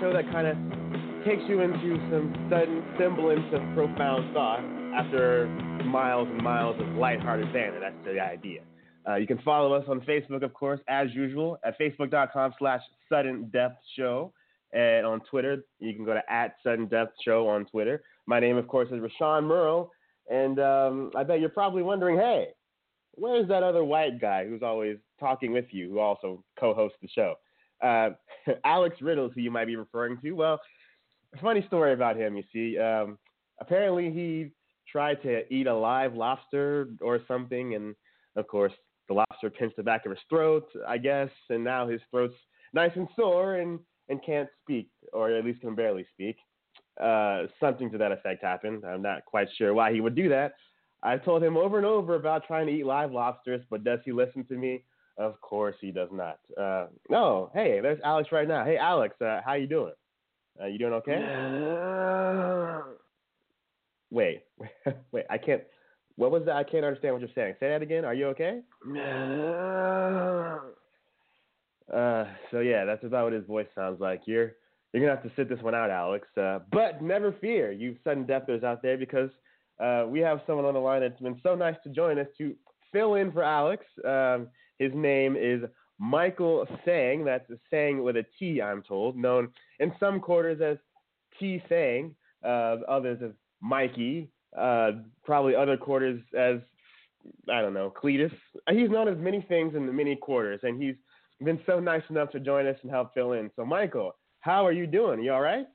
show that kind of takes you into some sudden semblance of profound thought after miles and miles of lighthearted banter. That's the idea. Uh, you can follow us on Facebook, of course, as usual, at facebook.com slash sudden depth show. And on Twitter, you can go to at sudden depth show on Twitter. My name, of course, is Rashawn Murrow. And um, I bet you're probably wondering, hey, where's that other white guy who's always talking with you, who also co-hosts the show? Uh, Alex Riddles, who you might be referring to. Well, funny story about him. You see, um, apparently he tried to eat a live lobster or something, and of course the lobster pinched the back of his throat, I guess, and now his throat's nice and sore and and can't speak, or at least can barely speak. Uh, something to that effect happened. I'm not quite sure why he would do that. I've told him over and over about trying to eat live lobsters, but does he listen to me? Of course he does not. Uh, no, hey, there's Alex right now. Hey, Alex, uh, how you doing? Uh, you doing okay? wait, wait, I can't. What was that? I can't understand what you're saying. Say that again. Are you okay? Uh, so yeah, that's about what his voice sounds like. You're you're gonna have to sit this one out, Alex. Uh, but never fear, you sudden depthers out there, because uh, we have someone on the line that's been so nice to join us to fill in for Alex. Um, his name is Michael Tseng. That's Sang with a T, I'm told, known in some quarters as T Sang, uh, others as Mikey, uh, probably other quarters as I don't know, Cletus. He's known as many things in the many quarters, and he's been so nice enough to join us and help fill in. So, Michael, how are you doing? You all right?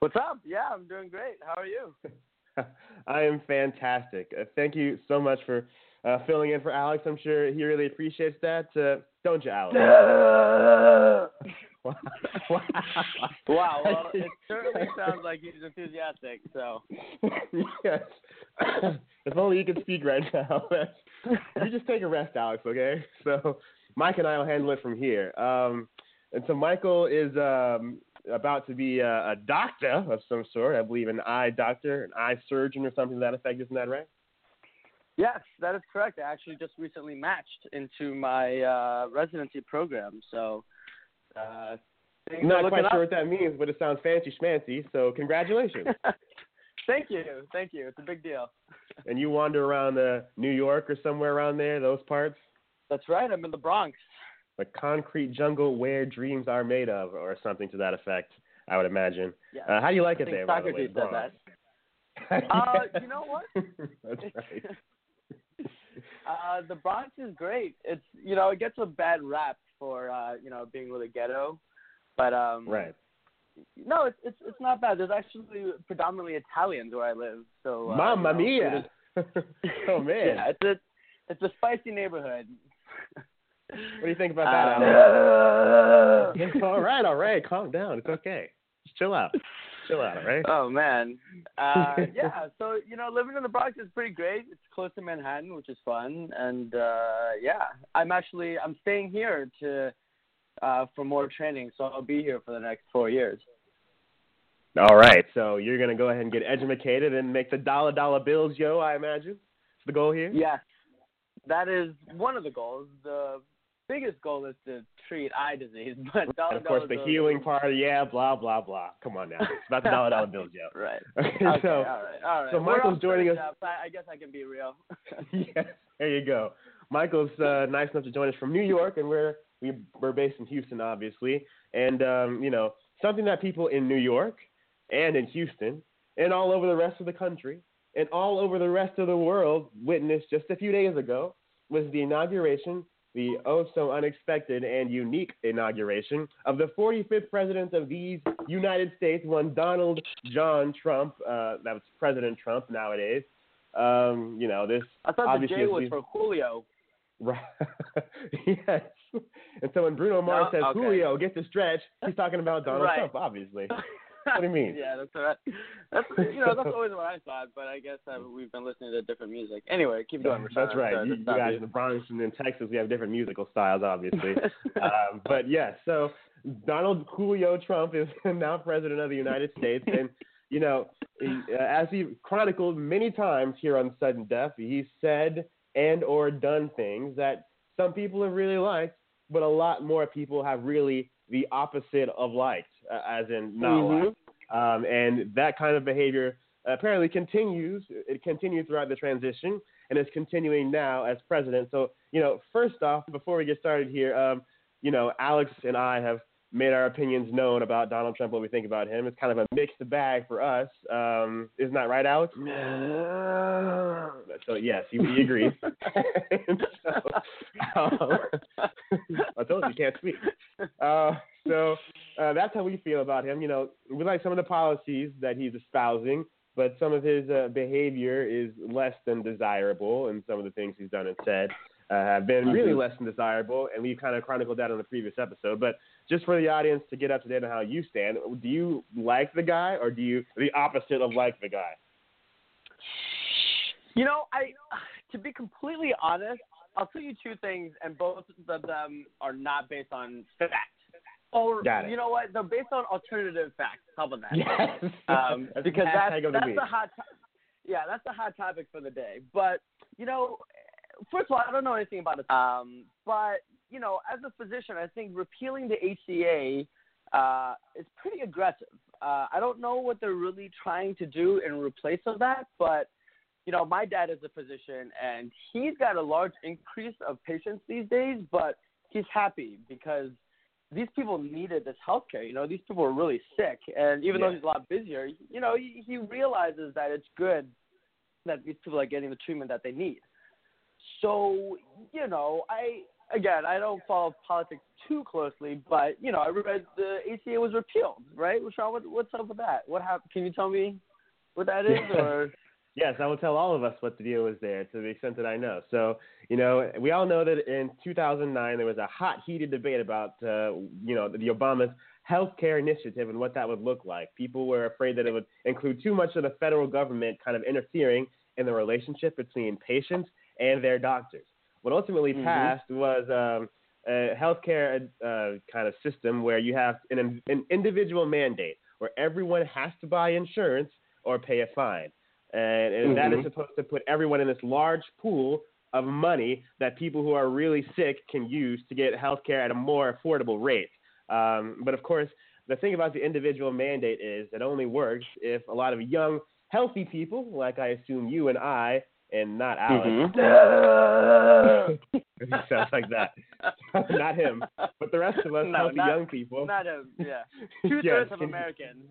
What's up? Yeah, I'm doing great. How are you? I am fantastic. Uh, thank you so much for uh, filling in for Alex. I'm sure he really appreciates that. Uh, don't you, Alex? wow. Well, it certainly sounds like he's enthusiastic. So. yes. if only you could speak right now. you just take a rest, Alex. Okay. So Mike and I will handle it from here. Um, and so Michael is um, about to be a, a, doctor of some sort. I believe an eye doctor, an eye surgeon, or something to that effect. Isn't that right? Yes, that is correct. I actually just recently matched into my uh, residency program. So, uh, not quite sure what that means, but it sounds fancy schmancy. So, congratulations. Thank you, thank you. It's a big deal. and you wander around uh, New York or somewhere around there, those parts? That's right. I'm in the Bronx the concrete jungle where dreams are made of, or something to that effect. I would imagine. Yeah. Uh, how do you like I it think there? Socrates by the way, said that. uh, you know what? That's right. uh, the Bronx is great. It's you know it gets a bad rap for uh, you know being really ghetto, but um, right. No, it's it's it's not bad. There's actually predominantly Italians where I live, so. Uh, Mamma you know, mia! oh man. Yeah, it's a it's a spicy neighborhood. What do you think about that, uh, Alex? all right, all right. Calm down. It's okay. Just chill out. Chill out, right? Oh man. Uh, yeah. So you know, living in the Bronx is pretty great. It's close to Manhattan, which is fun, and uh, yeah, I'm actually I'm staying here to uh, for more training, so I'll be here for the next four years. All right. So you're gonna go ahead and get educated and make the dollar dollar bills, yo. I imagine. That's the goal here. Yes, that is one of the goals. The biggest goal is to treat eye disease, but dollar of course dollar the healing part, yeah, blah blah blah. Come on now, it's about the dollar dollar bills, yeah. Right. Okay, Okay, so all right, all right. so Michael's joining us. I guess I can be real. yes, there you go. Michael's uh, nice enough to join us from New York, and we're we, we're based in Houston, obviously. And um, you know, something that people in New York and in Houston and all over the rest of the country and all over the rest of the world witnessed just a few days ago was the inauguration, the oh so unexpected and unique inauguration of the 45th president of these United States, one Donald John Trump. Uh, that was President Trump nowadays. Um, you know, this I thought the J was for Julio. Right. yes. And so when Bruno Mars No? says Okay. Julio get the stretch, he's talking about Donald Right. Trump, obviously. What do you mean? yeah, that's all right. That's you know that's always what I thought, but I guess uh, we've been listening to different music. Anyway, keep going. That's right. Sorry You, you guys in the Bronx and in Texas, we have different musical styles, obviously. um, but yes, so Donald Julio Trump is now president of the United States, and you know, uh, as he chronicled many times here on Sudden Depth, he said and or done things that some people have really liked, but a lot more people have really the opposite of liked, uh, as in not Mhm. liked. Um, and that kind of behavior apparently continues. It continued throughout the transition and is continuing now as president. So, you know, first off, before we get started here, um, you know, Alex and I have made our opinions known about Donald Trump, what we think about him. It's kind of a mixed bag for us. Um, isn't that right, Alex? So yes, he, he agrees. So, um, I told you, you can't speak. Uh, so uh, that's how we feel about him. You know, we like some of the policies that he's espousing, but some of his uh, behavior is less than desirable, and some of the things he's done and said uh, have been really Mhm. less than desirable, and we kind of chronicled that on the previous episode. But just for the audience to get up to date on how you stand, do you like the guy, or do you the opposite of like the guy? You know, I to be completely honest, I'll tell you two things, and both of them are not based on fact. Or you know what? They're based on alternative facts. How about that? Yes, Um, That's because that's that's week. the hot. To- yeah, that's the hot topic for the day. But you know, first of all, I don't know anything about it. Um, but you know, as a physician, I think repealing the HCA uh, is pretty aggressive. Uh, I don't know what they're really trying to do in replace of that, but you know, my dad is a physician, and he's got a large increase of patients these days, but he's happy because these people needed this healthcare. You know, these people were really sick, and even though he's a lot busier, you know, he, he realizes that it's good that these people are getting the treatment that they need. So, you know, I again, I don't follow politics too closely, but you know, I read the ACA was repealed, right? Rashawn, what, what's up with that? What happened? Can you tell me what that is, or Yes, I will tell all of us what the deal was there to the extent that I know. So, you know, we all know that in 2009 there was a hot, heated debate about, uh, you know, the Obama's healthcare initiative and what that would look like. People were afraid that it would include too much of the federal government kind of interfering in the relationship between patients and their doctors. What ultimately Mhm. passed was um, a healthcare uh, kind of system where you have an, an individual mandate where everyone has to buy insurance or pay a fine. And, and that is Mhm. supposed to put everyone in this large pool of money that people who are really sick can use to get health care at a more affordable rate. Um, but of course, the thing about the individual mandate is it only works if a lot of young, healthy people, like I assume you and I, and not Alex, he sounds like that. not him, but the rest of us, No, healthy not- young people. Not him. Yeah, two Yes, thirds of Americans.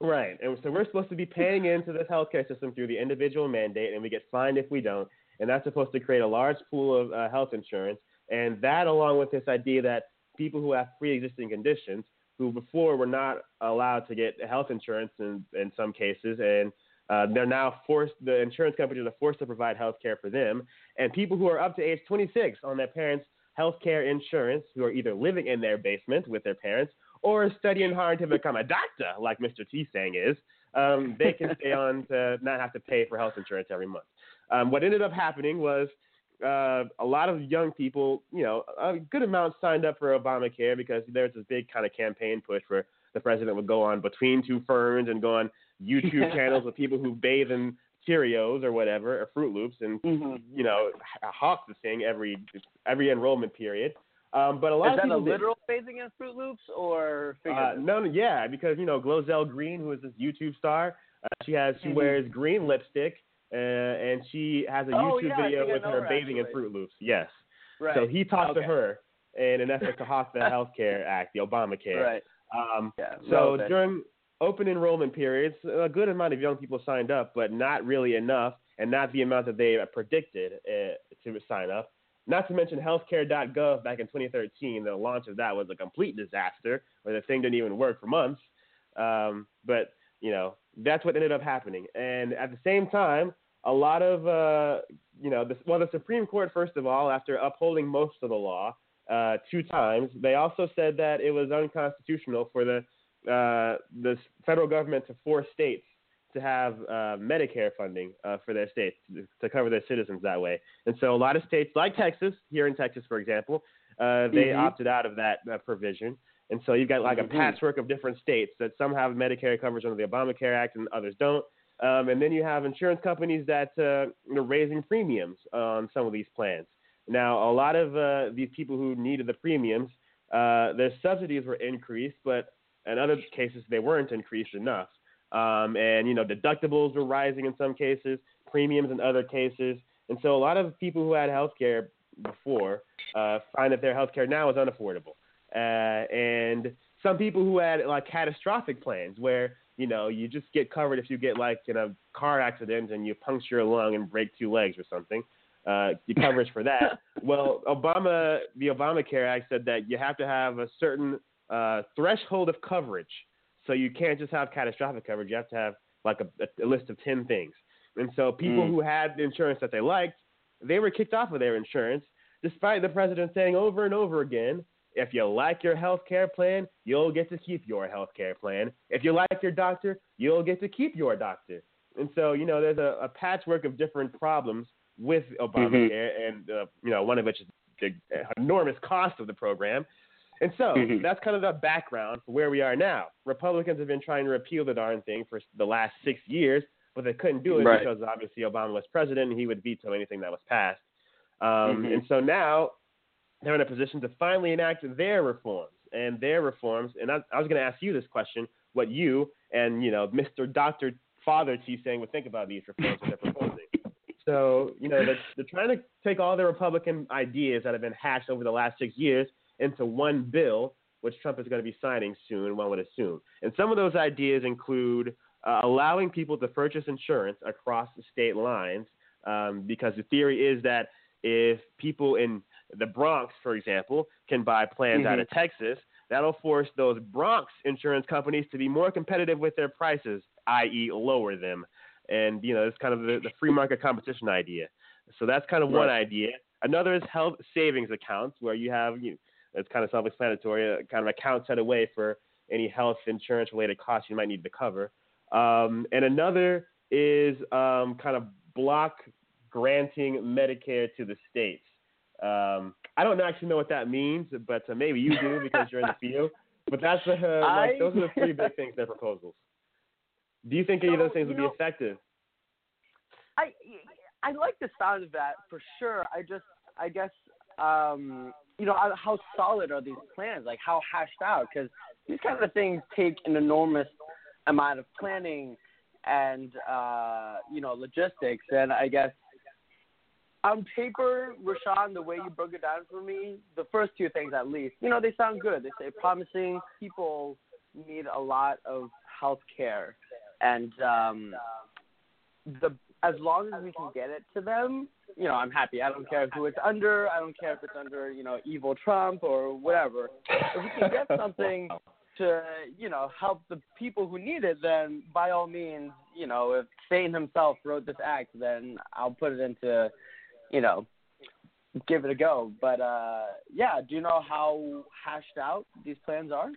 Right. And so we're supposed to be paying into this healthcare system through the individual mandate, and we get fined if we don't. And that's supposed to create a large pool of uh, health insurance. And that, along with this idea that people who have pre existing conditions, who before were not allowed to get health insurance in, in some cases, and uh, they're now forced, the insurance companies are forced to provide health care for them. And people who are up to age 26 on their parents' health care insurance, who are either living in their basement with their parents or studying hard to become a doctor, like Mr. T saying is, um, they can stay on to not have to pay for health insurance every month. Um, what ended up happening was uh, a lot of young people, you know, a good amount signed up for Obamacare because there's this big kind of campaign push where the president would go on between two ferns and go on YouTube channels with people who bathe in Cheerios or whatever or Froot Loops and Mhm. you know hawk the thing every every enrollment period. Um, but a lot Is of that a literal phasing in Froot Loops or Uh, no, no, yeah, because you know Glozell Green, who is this YouTube star, uh, she has she Mhm. wears green lipstick, uh, and she has a Oh, YouTube yeah, video with her her, bathing in. Froot Loops. Yes. right. So he talked to Okay. her in an effort to hawk the Health Care Act, the Obamacare. Right. Um, Yeah. so during open enrollment periods, a good amount of young people signed up, but not really enough, and not the amount that they predicted uh, to sign up. Not to mention healthcare.gov back in 2013, the launch of that was a complete disaster, where the thing didn't even work for months. Um, but you know that's what ended up happening, and at the same time, a lot of uh, you know, well, the Supreme Court, first of all, after upholding most of the law uh, two times, they also said that it was unconstitutional for the uh, the federal government to force states to have uh, Medicare funding uh, for their states to, cover their citizens that way. And so a lot of states, like Texas, here in Texas, for example, uh, they Mhm. opted out of that uh, provision. And so you've got like Mhm. a patchwork of different states that some have Medicare coverage under the Obamacare Act and others don't. Um, and then you have insurance companies that uh, are raising premiums on some of these plans. Now, a lot of uh, these people who needed the premiums, uh, their subsidies were increased, but in other cases they weren't increased enough. Um, and you know, deductibles were rising in some cases, premiums in other cases, and so a lot of people who had health care before uh, find that their health care now is unaffordable. Uh, and some people who had like catastrophic plans where you know you just get covered if you get like in a car accident and you puncture a lung and break two legs or something. Uh, you coverage for that. well, Obama, the Obamacare Act said that you have to have a certain uh, threshold of coverage. So you can't just have catastrophic coverage. You have to have like a, a list of 10 things. And so people mm. who had insurance that they liked, they were kicked off of their insurance, despite the president saying over and over again, if you like your health care plan, you'll get to keep your health care plan. If you like your doctor, you'll get to keep your doctor. And so, you know, there's a, a patchwork of different problems with Obamacare, mm-hmm. and uh, you know, one of which is the enormous cost of the program. And so mm-hmm. that's kind of the background for where we are now. Republicans have been trying to repeal the darn thing for the last six years, but they couldn't do it right. because obviously Obama was president and he would veto anything that was passed. Um, mm-hmm. And so now they're in a position to finally enact their reforms and their reforms. And I, I was going to ask you this question: what you and you know Mr. Doctor Father T saying would think about these reforms that they're proposing. So you know they're, they're trying to take all the Republican ideas that have been hashed over the last six years into one bill, which Trump is going to be signing soon, one would assume. And some of those ideas include uh, allowing people to purchase insurance across state lines, um, because the theory is that if people in the Bronx, for example, can buy plans mm-hmm. out of Texas, that'll force those Bronx insurance companies to be more competitive with their prices, i.e., lower them. And you know, it's kind of the, the free market competition idea. So that's kind of right. one idea. Another is health savings accounts, where you have you, it's kind of self-explanatory, kind of account set away for any health insurance related costs you might need to cover. Um, and another is um, kind of block granting Medicare to the states. Um, I don't actually know what that means, but uh, maybe you do because you're in the field. But that's uh, like those are the three big things. Their proposals. Do you think any of those things would know, be effective? I I like the sound of that for sure. I just I guess um, you know how solid are these plans? Like how hashed out? Because these kind of things take an enormous amount of planning and uh, you know logistics. And I guess on paper, Rashawn, the way you broke it down for me, the first two things at least, you know, they sound good. They say promising. People need a lot of health care, and um, the as long as we can get it to them, you know, I'm happy. I don't care who it's under. I don't care if it's under, you know, evil Trump or whatever. If we can get something to, you know, help the people who need it, then by all means, you know, if Satan himself wrote this act, then I'll put it into you know, give it a go. But uh, yeah, do you know how hashed out these plans are?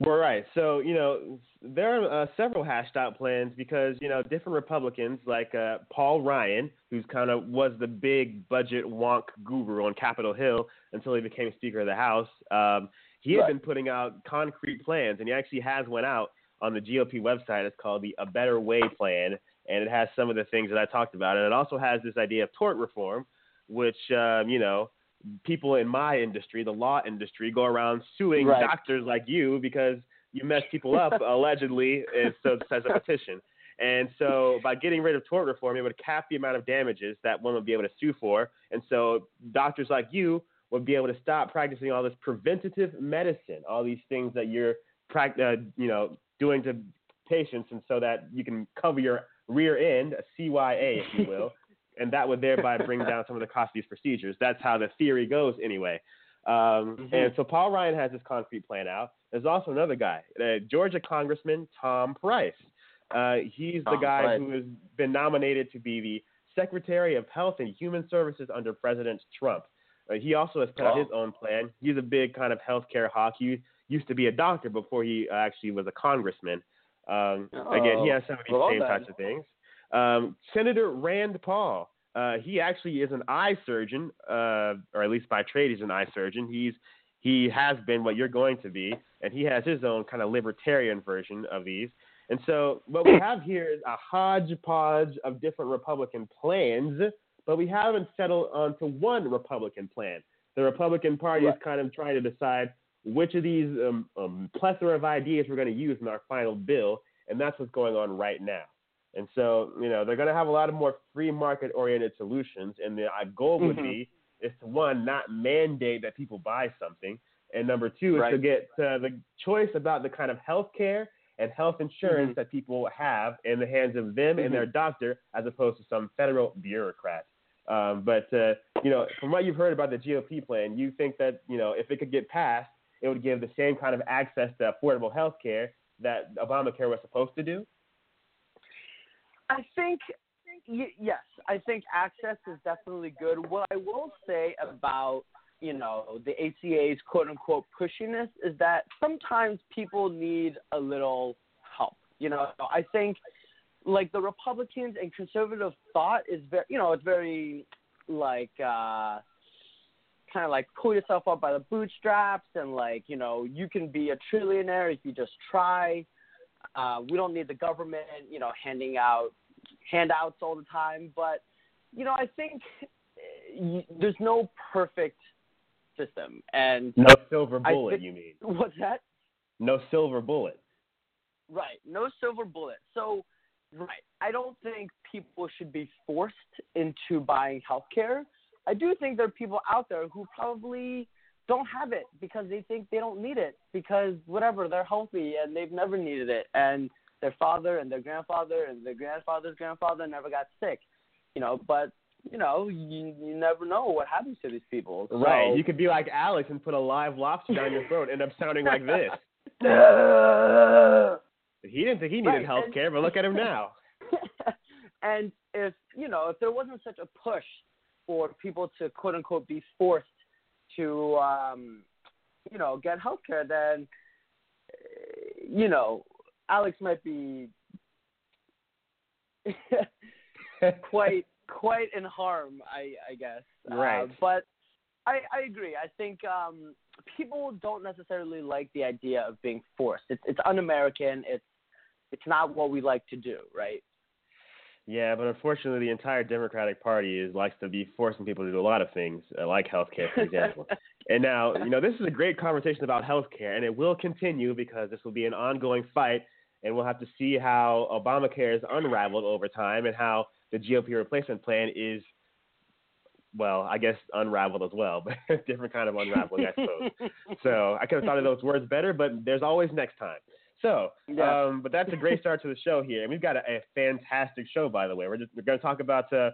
Well, right. So you know, there are uh, several hashed out plans because you know different Republicans like uh, Paul Ryan, who's kind of was the big budget wonk guru on Capitol Hill until he became Speaker of the House. Um, he had right. been putting out concrete plans, and he actually has went out on the GOP website. It's called the A Better Way Plan, and it has some of the things that I talked about, and it also has this idea of tort reform, which um, you know people in my industry, the law industry, go around suing right. doctors like you because you mess people up allegedly, and so it says a petition. And so by getting rid of tort reform, it would cap the amount of damages that one would be able to sue for. And so doctors like you would be able to stop practicing all this preventative medicine, all these things that you're, uh, you know, doing to patients, and so that you can cover your rear end, a CYA, if you will, and that would thereby bring down some of the cost of these procedures. That's how the theory goes, anyway. Um, mm-hmm. And so Paul Ryan has this concrete plan out. There's also another guy, uh, Georgia Congressman Tom Price. Uh, he's the guy Price. who has been nominated to be the Secretary of Health and Human Services under President Trump. Uh, he also has put oh. out his own plan. He's a big kind of healthcare hawk. He used to be a doctor before he actually was a congressman. Um, again, he has some of these well, same then. types of things. Um, Senator Rand Paul, uh, he actually is an eye surgeon, uh, or at least by trade, he's an eye surgeon. He's he has been what you're going to be, and he has his own kind of libertarian version of these. And so what we have here is a hodgepodge of different Republican plans, but we haven't settled onto one Republican plan. The Republican Party Right. is kind of trying to decide which of these um, um, plethora of ideas we're going to use in our final bill, and that's what's going on right now. And so, you know, they're going to have a lot of more free market oriented solutions, and the uh, goal would Mhm. be is to one not mandate that people buy something, and number two is to get uh, the choice about the kind of health care and health insurance Mhm. that people have in the hands of them and their doctor, as opposed to some federal bureaucrat. Um, but uh, you know, from what you've heard about the GOP plan, you think that you know if it could get passed, it would give the same kind of access to affordable health care that Obamacare was supposed to do. I think yes, I think access is definitely good. What I will say about you know the ACA's quote unquote pushiness is that sometimes people need a little help. You know, I think like the Republicans and conservative thought is very you know it's very like uh kind of like pull yourself up by the bootstraps and like you know you can be a trillionaire if you just try uh we don't need the government you know handing out handouts all the time but you know i think eh, y- there's no perfect system and No silver bullet, think- you mean? what's that No silver bullet. Right. No silver bullet. So, right. I don't think people should be forced into buying healthcare. I do think there are people out there who probably don't have it because they think they don't need it because whatever, they're healthy and they've never needed it and their father and their grandfather and their grandfather's grandfather never got sick. You know, but you know, you you never know what happens to these people. So, Right. You could be like Alex and put a live lobster down your throat, and end up sounding like this. He didn't think he needed Right, health care, but look at him now. and if you know if there wasn't such a push for people to quote unquote be forced to um you know get health care then you know alex might be quite quite in harm i i guess. Right. uh, but i i agree. I think um people don't necessarily like the idea of being forced. It's it's un-american. It's it's not what we like to do right? Yeah, but unfortunately, the entire Democratic Party is likes to be forcing people to do a lot of things, uh, like healthcare, for example. and now, you know, this is a great conversation about healthcare, and it will continue because this will be an ongoing fight, and we'll have to see how Obamacare is unraveled over time, and how the GOP replacement plan is, well, I guess unraveled as well, but different kind of unraveling, I suppose. So I could have thought of those words better, but there's always next time. So, Yeah. um, but that's a great start to the show here, and we've got a, a fantastic show, by the way. We're just we're going to talk about uh,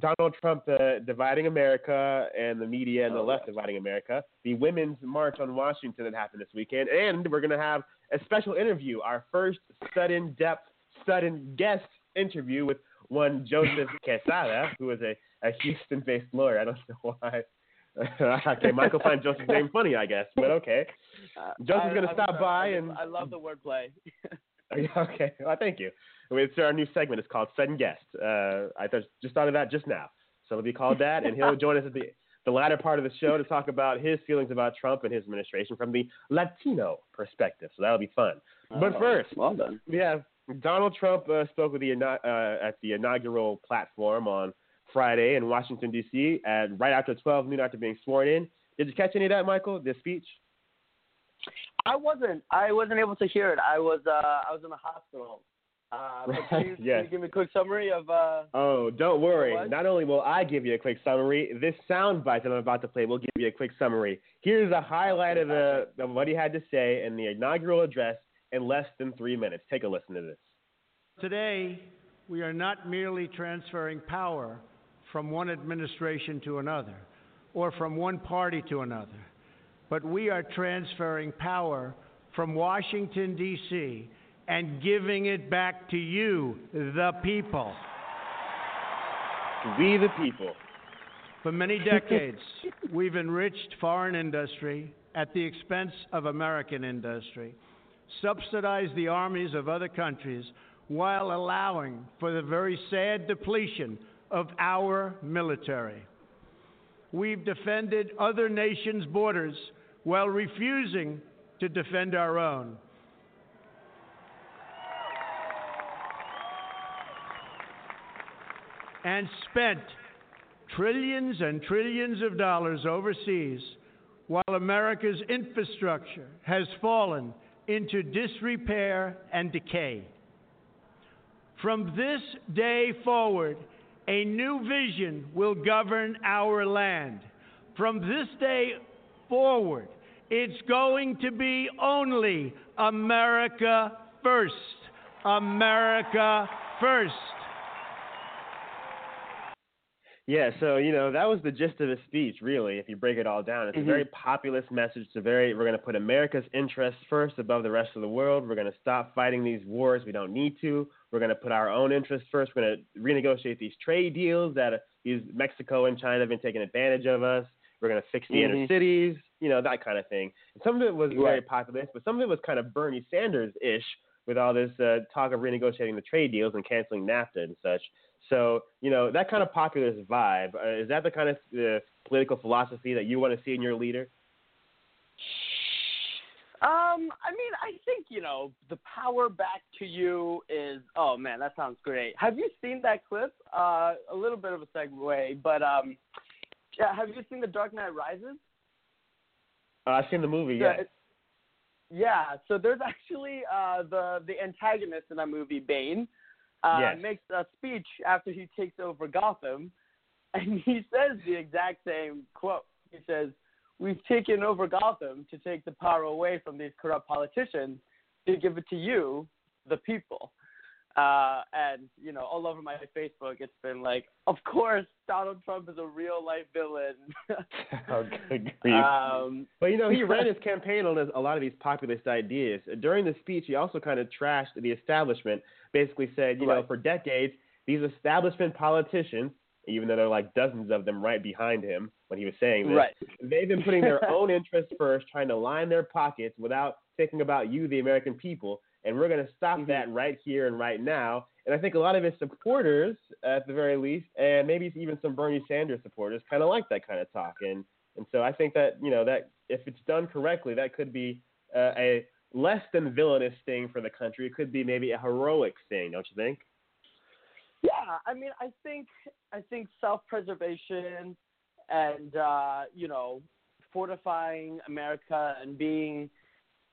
Donald Trump uh, dividing America and the media and the Oh, left dividing America, the Women's March on Washington that happened this weekend, and we're going to have a special interview, our first sudden depth, sudden guest interview with one Joseph Quezada, who is a, a Houston-based lawyer. I don't know why. okay, Michael finds Joseph's name funny, I guess, but okay. Uh, Joseph's gonna stop sorry. by I and- I love the wordplay. okay, well, thank you. It's our new segment. It's called Sudden Guest. Uh, I just thought of that just now. So it'll be called that, and he'll join us at the, the latter part of the show to talk about his feelings about Trump and his administration from the Latino perspective. So that'll be fun. But Oh, first, well done. we have Donald Trump uh, spoke with the uh, at the inaugural platform on Friday in Washington D.C. and right after 12 noon after being sworn in. Did you catch any of that, Michael? The speech? I wasn't. I wasn't able to hear it. I was. Uh, I was in the hospital. Uh, but can, you, Yes. can you give me a quick summary of? Uh, Oh, don't worry. Not only will I give you a quick summary, this sound bite that I'm about to play will give you a quick summary. Here's a highlight of, the, of what he had to say in the inaugural address in less than three minutes. Take a listen to this. Today, we are not merely transferring power from one administration to another or from one party to another, but we are transferring power from Washington, D.C., and giving it back to you, the people. We the people. For many decades, we've enriched foreign industry at the expense of American industry, subsidized the armies of other countries while allowing for the very sad depletion of our military. We've defended other nations' borders while refusing to defend our own. And spent trillions and trillions of dollars overseas while America's infrastructure has fallen into disrepair and decay. From this day forward, a new vision will govern our land. From this day forward, it's going to be only America first. America first. Yeah, so you know that was the gist of his speech, really. If you break it all down, it's Mhm. a very populist message. It's a very we're going to put America's interests first above the rest of the world. We're going to stop fighting these wars we don't need to. We're going to put our own interests first. We're going to renegotiate these trade deals that these Mexico and China have been taking advantage of us. We're going to fix the inner Mhm. cities, you know that kind of thing. And some of it was very populist, but some of it was kind of Bernie Sanders ish with all this uh, talk of renegotiating the trade deals and canceling NAFTA and such. So, you know, that kind of populist vibe, uh, is that the kind of uh, political philosophy that you want to see in your leader? Um, I mean, I think you know the power back to you is. Oh man, that sounds great. Have you seen that clip? Uh, a little bit of a segue, but um, yeah, have you seen The Dark Knight Rises? Uh, I've seen the movie, Yeah, yeah. Yeah, so there's actually uh, the the antagonist in that movie, Bane, uh, Yes. makes a speech after he takes over Gotham, and he says the exact same quote. He says, "We've taken over Gotham to take the power away from these corrupt politicians to give it to you, the people." Uh, and you know, all over my Facebook, it's been like, "Of course, Donald Trump is a real life villain." Oh, good grief. um, But you know, he ran his campaign on a lot of these populist ideas. During the speech, he also kind of trashed the establishment. Basically, said, you know, for decades, these establishment politicians, even though there are like dozens of them right behind him when he was saying this, right. they've been putting their own interests first, trying to line their pockets without thinking about you, the American people. And we're going to stop Mhm. that right here and right now. And I think a lot of his supporters, at the very least, and maybe even some Bernie Sanders supporters, kind of like that kind of talk. And and so I think that you know that if it's done correctly, that could be uh, a less than villainous thing for the country. It could be maybe a heroic thing, don't you think? Yeah, I mean, I think I think self-preservation and uh, you know fortifying America and being,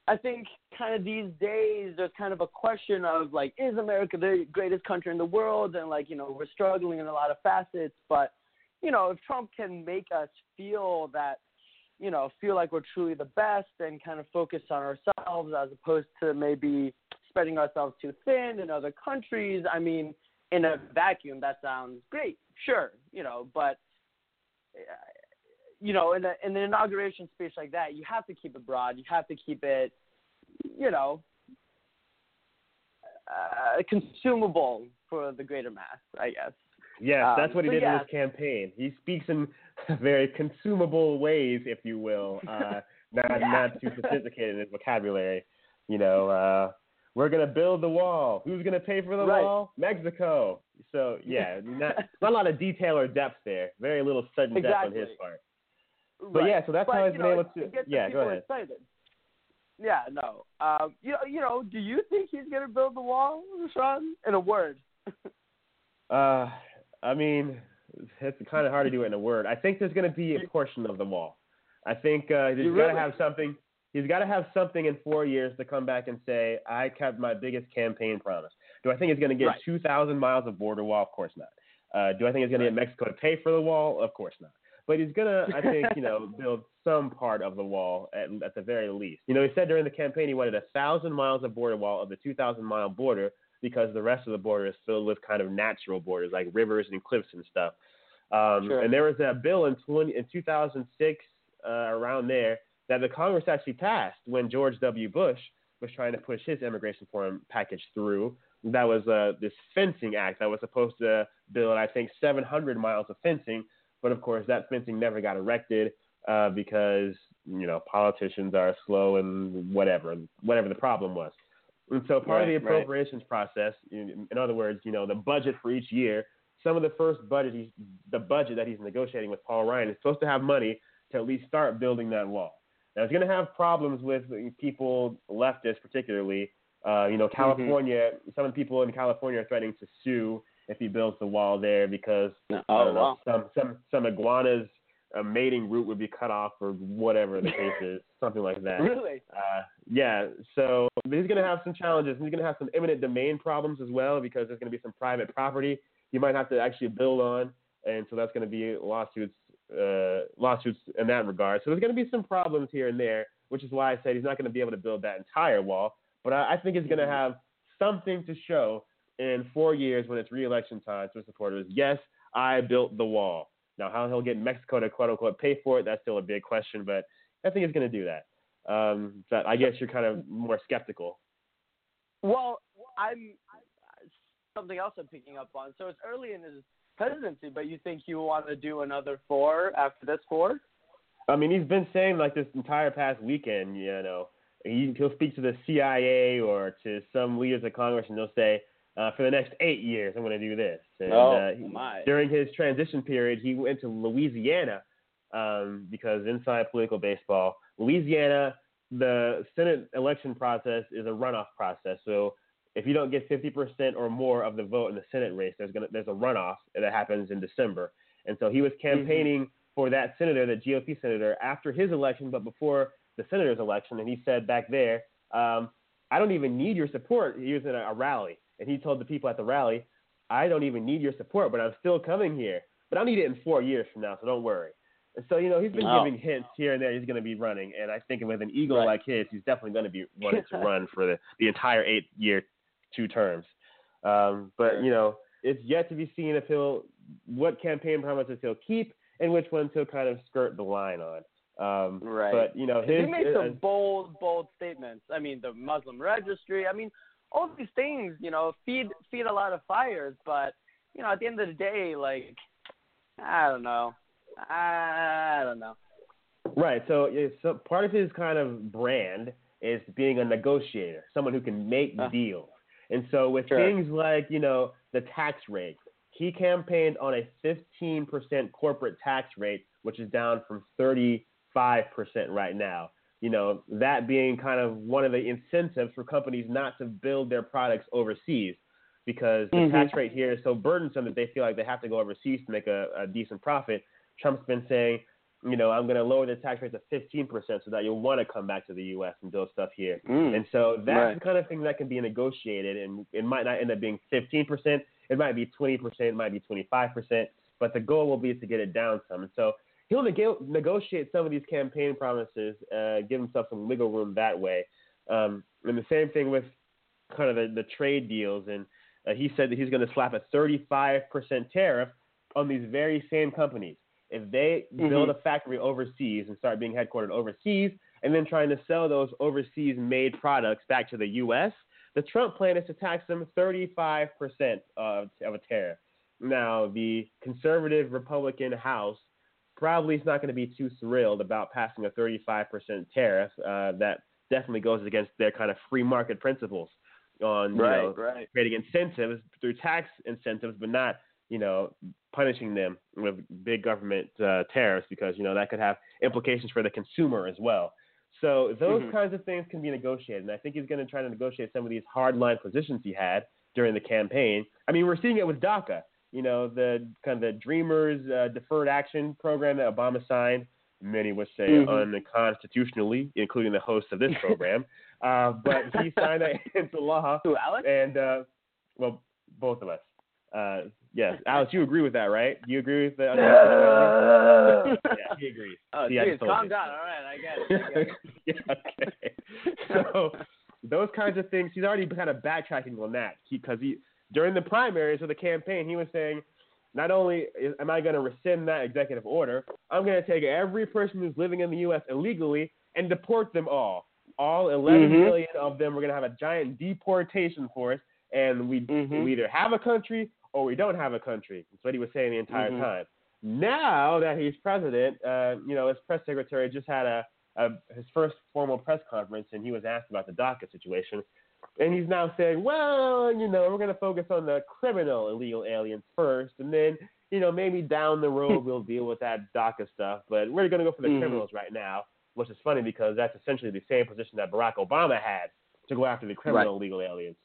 I think, kind of these days there's kind of a question of like, is America the greatest country in the world? And like, you know, we're struggling in a lot of facets, but you know, if Trump can make us feel that, you know, feel like we're truly the best and kind of focus on ourselves as opposed to maybe spreading ourselves too thin in other countries. I mean, in a vacuum, that sounds great, sure, you know, but you know, in, a, in an inauguration speech like that, you have to keep it broad. You have to keep it, you know, uh, consumable for the greater mass, I guess. Yes, Um, that's what he did in his campaign. He speaks in very consumable ways, if you will, uh, not Yeah. not too sophisticated in his vocabulary. You know, uh, we're gonna build the wall. Who's gonna pay for the Right. wall? Mexico. So yeah, not not a lot of detail or depth there. Very little sudden depth on his Exactly. Part. But yeah, so that's but, how he's you been know, able to- It yeah, go ahead. excited. Yeah, no. Um, you know, you know, do you think he's gonna build the wall, Sean? In a word. Uh, I mean, it's kind of hard to do it in a word. I think there's going to be a portion of the wall. I think uh, he's got to have something. He's got to have something in four years to come back and say, "I kept my biggest campaign promise." Do I think he's going to get Right. 2,000 miles of border wall? Of course not. Uh, do I think he's going to get Mexico to pay for the wall? Of course not. But he's going to, I think, you know, build some part of the wall at, at the very least. You know, he said during the campaign he wanted a thousand miles of border wall of the 2,000 mile border because the rest of the border is filled with kind of natural borders like rivers and cliffs and stuff. Um, Sure. And there was a bill in, 20, in 2006, uh, around there, that the Congress actually passed when George W. Bush was trying to push his immigration reform package through. That was uh, this fencing act that was supposed to build, I think, 700 miles of fencing. But of course, that fencing never got erected uh, because you know politicians are slow and whatever, whatever the problem was. And so part of Right, the right. appropriations process, in, in other words, you know, the budget for each year, some of the first budget, he's, the budget that he's negotiating with Paul Ryan is supposed to have money to at least start building that wall. Now, it's going to have problems with people, leftists particularly. Uh, you know, California, some of the people in California are threatening to sue if he builds the wall there because oh, know, wow. some some some iguanas a mating route would be cut off or whatever the case is, something like that. Really? Uh, yeah, so he's going to have some challenges. He's going to have some eminent domain problems as well because there's going to be some private property you might have to actually build on, and so that's going to be lawsuits, uh, lawsuits in that regard. So there's going to be some problems here and there, which is why I said he's not going to be able to build that entire wall. But I, I think he's going to have something to show in four years when it's reelection time to supporters. Yes, I built the wall. Now, how he'll get Mexico to quote unquote pay for it, that's still a big question, but I think he's going to do that. Um, but I guess you're kind of more skeptical. Well, I'm something else I'm picking up on. So it's early in his presidency, but you think you want to do another four after this four? I mean, he's been saying like this entire past weekend, you know, he, he'll speak to the CIA or to some leaders of Congress, and they'll say, uh, for the next eight years, I'm going to do this. And, oh, uh, he, my. During his transition period, he went to Louisiana um, because inside political baseball, Louisiana, the Senate election process is a runoff process. So if you don't get 50% or more of the vote in the Senate race, there's gonna there's a runoff that happens in December. And so he was campaigning Mm-hmm. for that senator, the GOP senator, after his election, but before the senator's election. And he said back there, um, "I don't even need your support." He was in a, a rally, and he told the people at the rally, "I don't even need your support, but I'm still coming here. But I'll need it in four years from now, so don't worry." And so you know he's been Wow. giving hints here and there. He's going to be running, and I think with an ego like his, he's definitely going to be wanting to run for the the entire eight year two terms. Um, but Sure. you know, it's yet to be seen if he'll what campaign promises he'll keep and which ones he'll kind of skirt the line on. Um, Right. But you know, his he made uh, some bold, bold statements. I mean, the Muslim registry. I mean, all these things, you know, feed feed a lot of fires. But you know, at the end of the day, like, I don't know, I don't know. Right. So, so part of his kind of brand is being a negotiator, someone who can make Uh. deals. And so, with Sure. things like you know the tax rate, he campaigned on a 15% corporate tax rate, which is down from 35% right now. You know that being kind of one of the incentives for companies not to build their products overseas, because the Mhm. tax rate here is so burdensome that they feel like they have to go overseas to make a, a decent profit. Trump's been saying you know, I'm going to lower the tax rate to 15% so that you'll want to come back to the U.S. and build stuff here. Mm. And so that's Right. the kind of thing that can be negotiated, and it might not end up being 15%. It might be 20%. It might be 25%. But the goal will be to get it down some. And so he'll neg- negotiate some of these campaign promises, uh, give himself some wiggle room that way. Um, and the same thing with kind of the, the trade deals. And uh, he said that he's going to slap a 35% tariff on these very same companies. If they build a factory overseas and start being headquartered overseas, and then trying to sell those overseas made products back to the U.S., the Trump plan is to tax them 35% of, of a tariff. Now, the conservative Republican House probably is not going to be too thrilled about passing a 35% tariff. Uh, that definitely goes against their kind of free market principles on you Right, know, right. creating incentives through tax incentives, but not you know punishing them with big government uh, tariffs because you know that could have implications for the consumer as well. So those Mhm. kinds of things can be negotiated, and I think he's going to try to negotiate some of these hardline positions he had during the campaign. I mean, we're seeing it with DACA. You know, the kind of the Dreamers uh, Deferred Action Program that Obama signed. Many would say Mhm. unconstitutionally, including the host of this program. uh, but he signed that into law, Who, Alex? and uh, well, both of us. Uh, yes, Alex, you agree with that, right? Do you agree with that? yeah, he agrees. Oh, See, geez, calm you. down. All right, I get it. I get it. yeah, okay. So those kinds of things, he's already kind of backtracking on that because he, during the primaries of the campaign, he was saying, not only am I going to rescind that executive order, I'm going to take every person who's living in the U.S. illegally and deport them all. All 11 Mhm. million of them. We're going to have a giant deportation force, and we, Mhm. we either have a country or we don't have a country. That's what he was saying the entire Mhm. time. Now that he's president, uh, you know, his press secretary just had a, a his first formal press conference, and he was asked about the DACA situation, and he's now saying, well, you know, we're going to focus on the criminal illegal aliens first, and then, you know, maybe down the road we'll deal with that DACA stuff, but we're going to go for the Mhm. criminals right now, which is funny because that's essentially the same position that Barack Obama had to go after the criminal illegal aliens.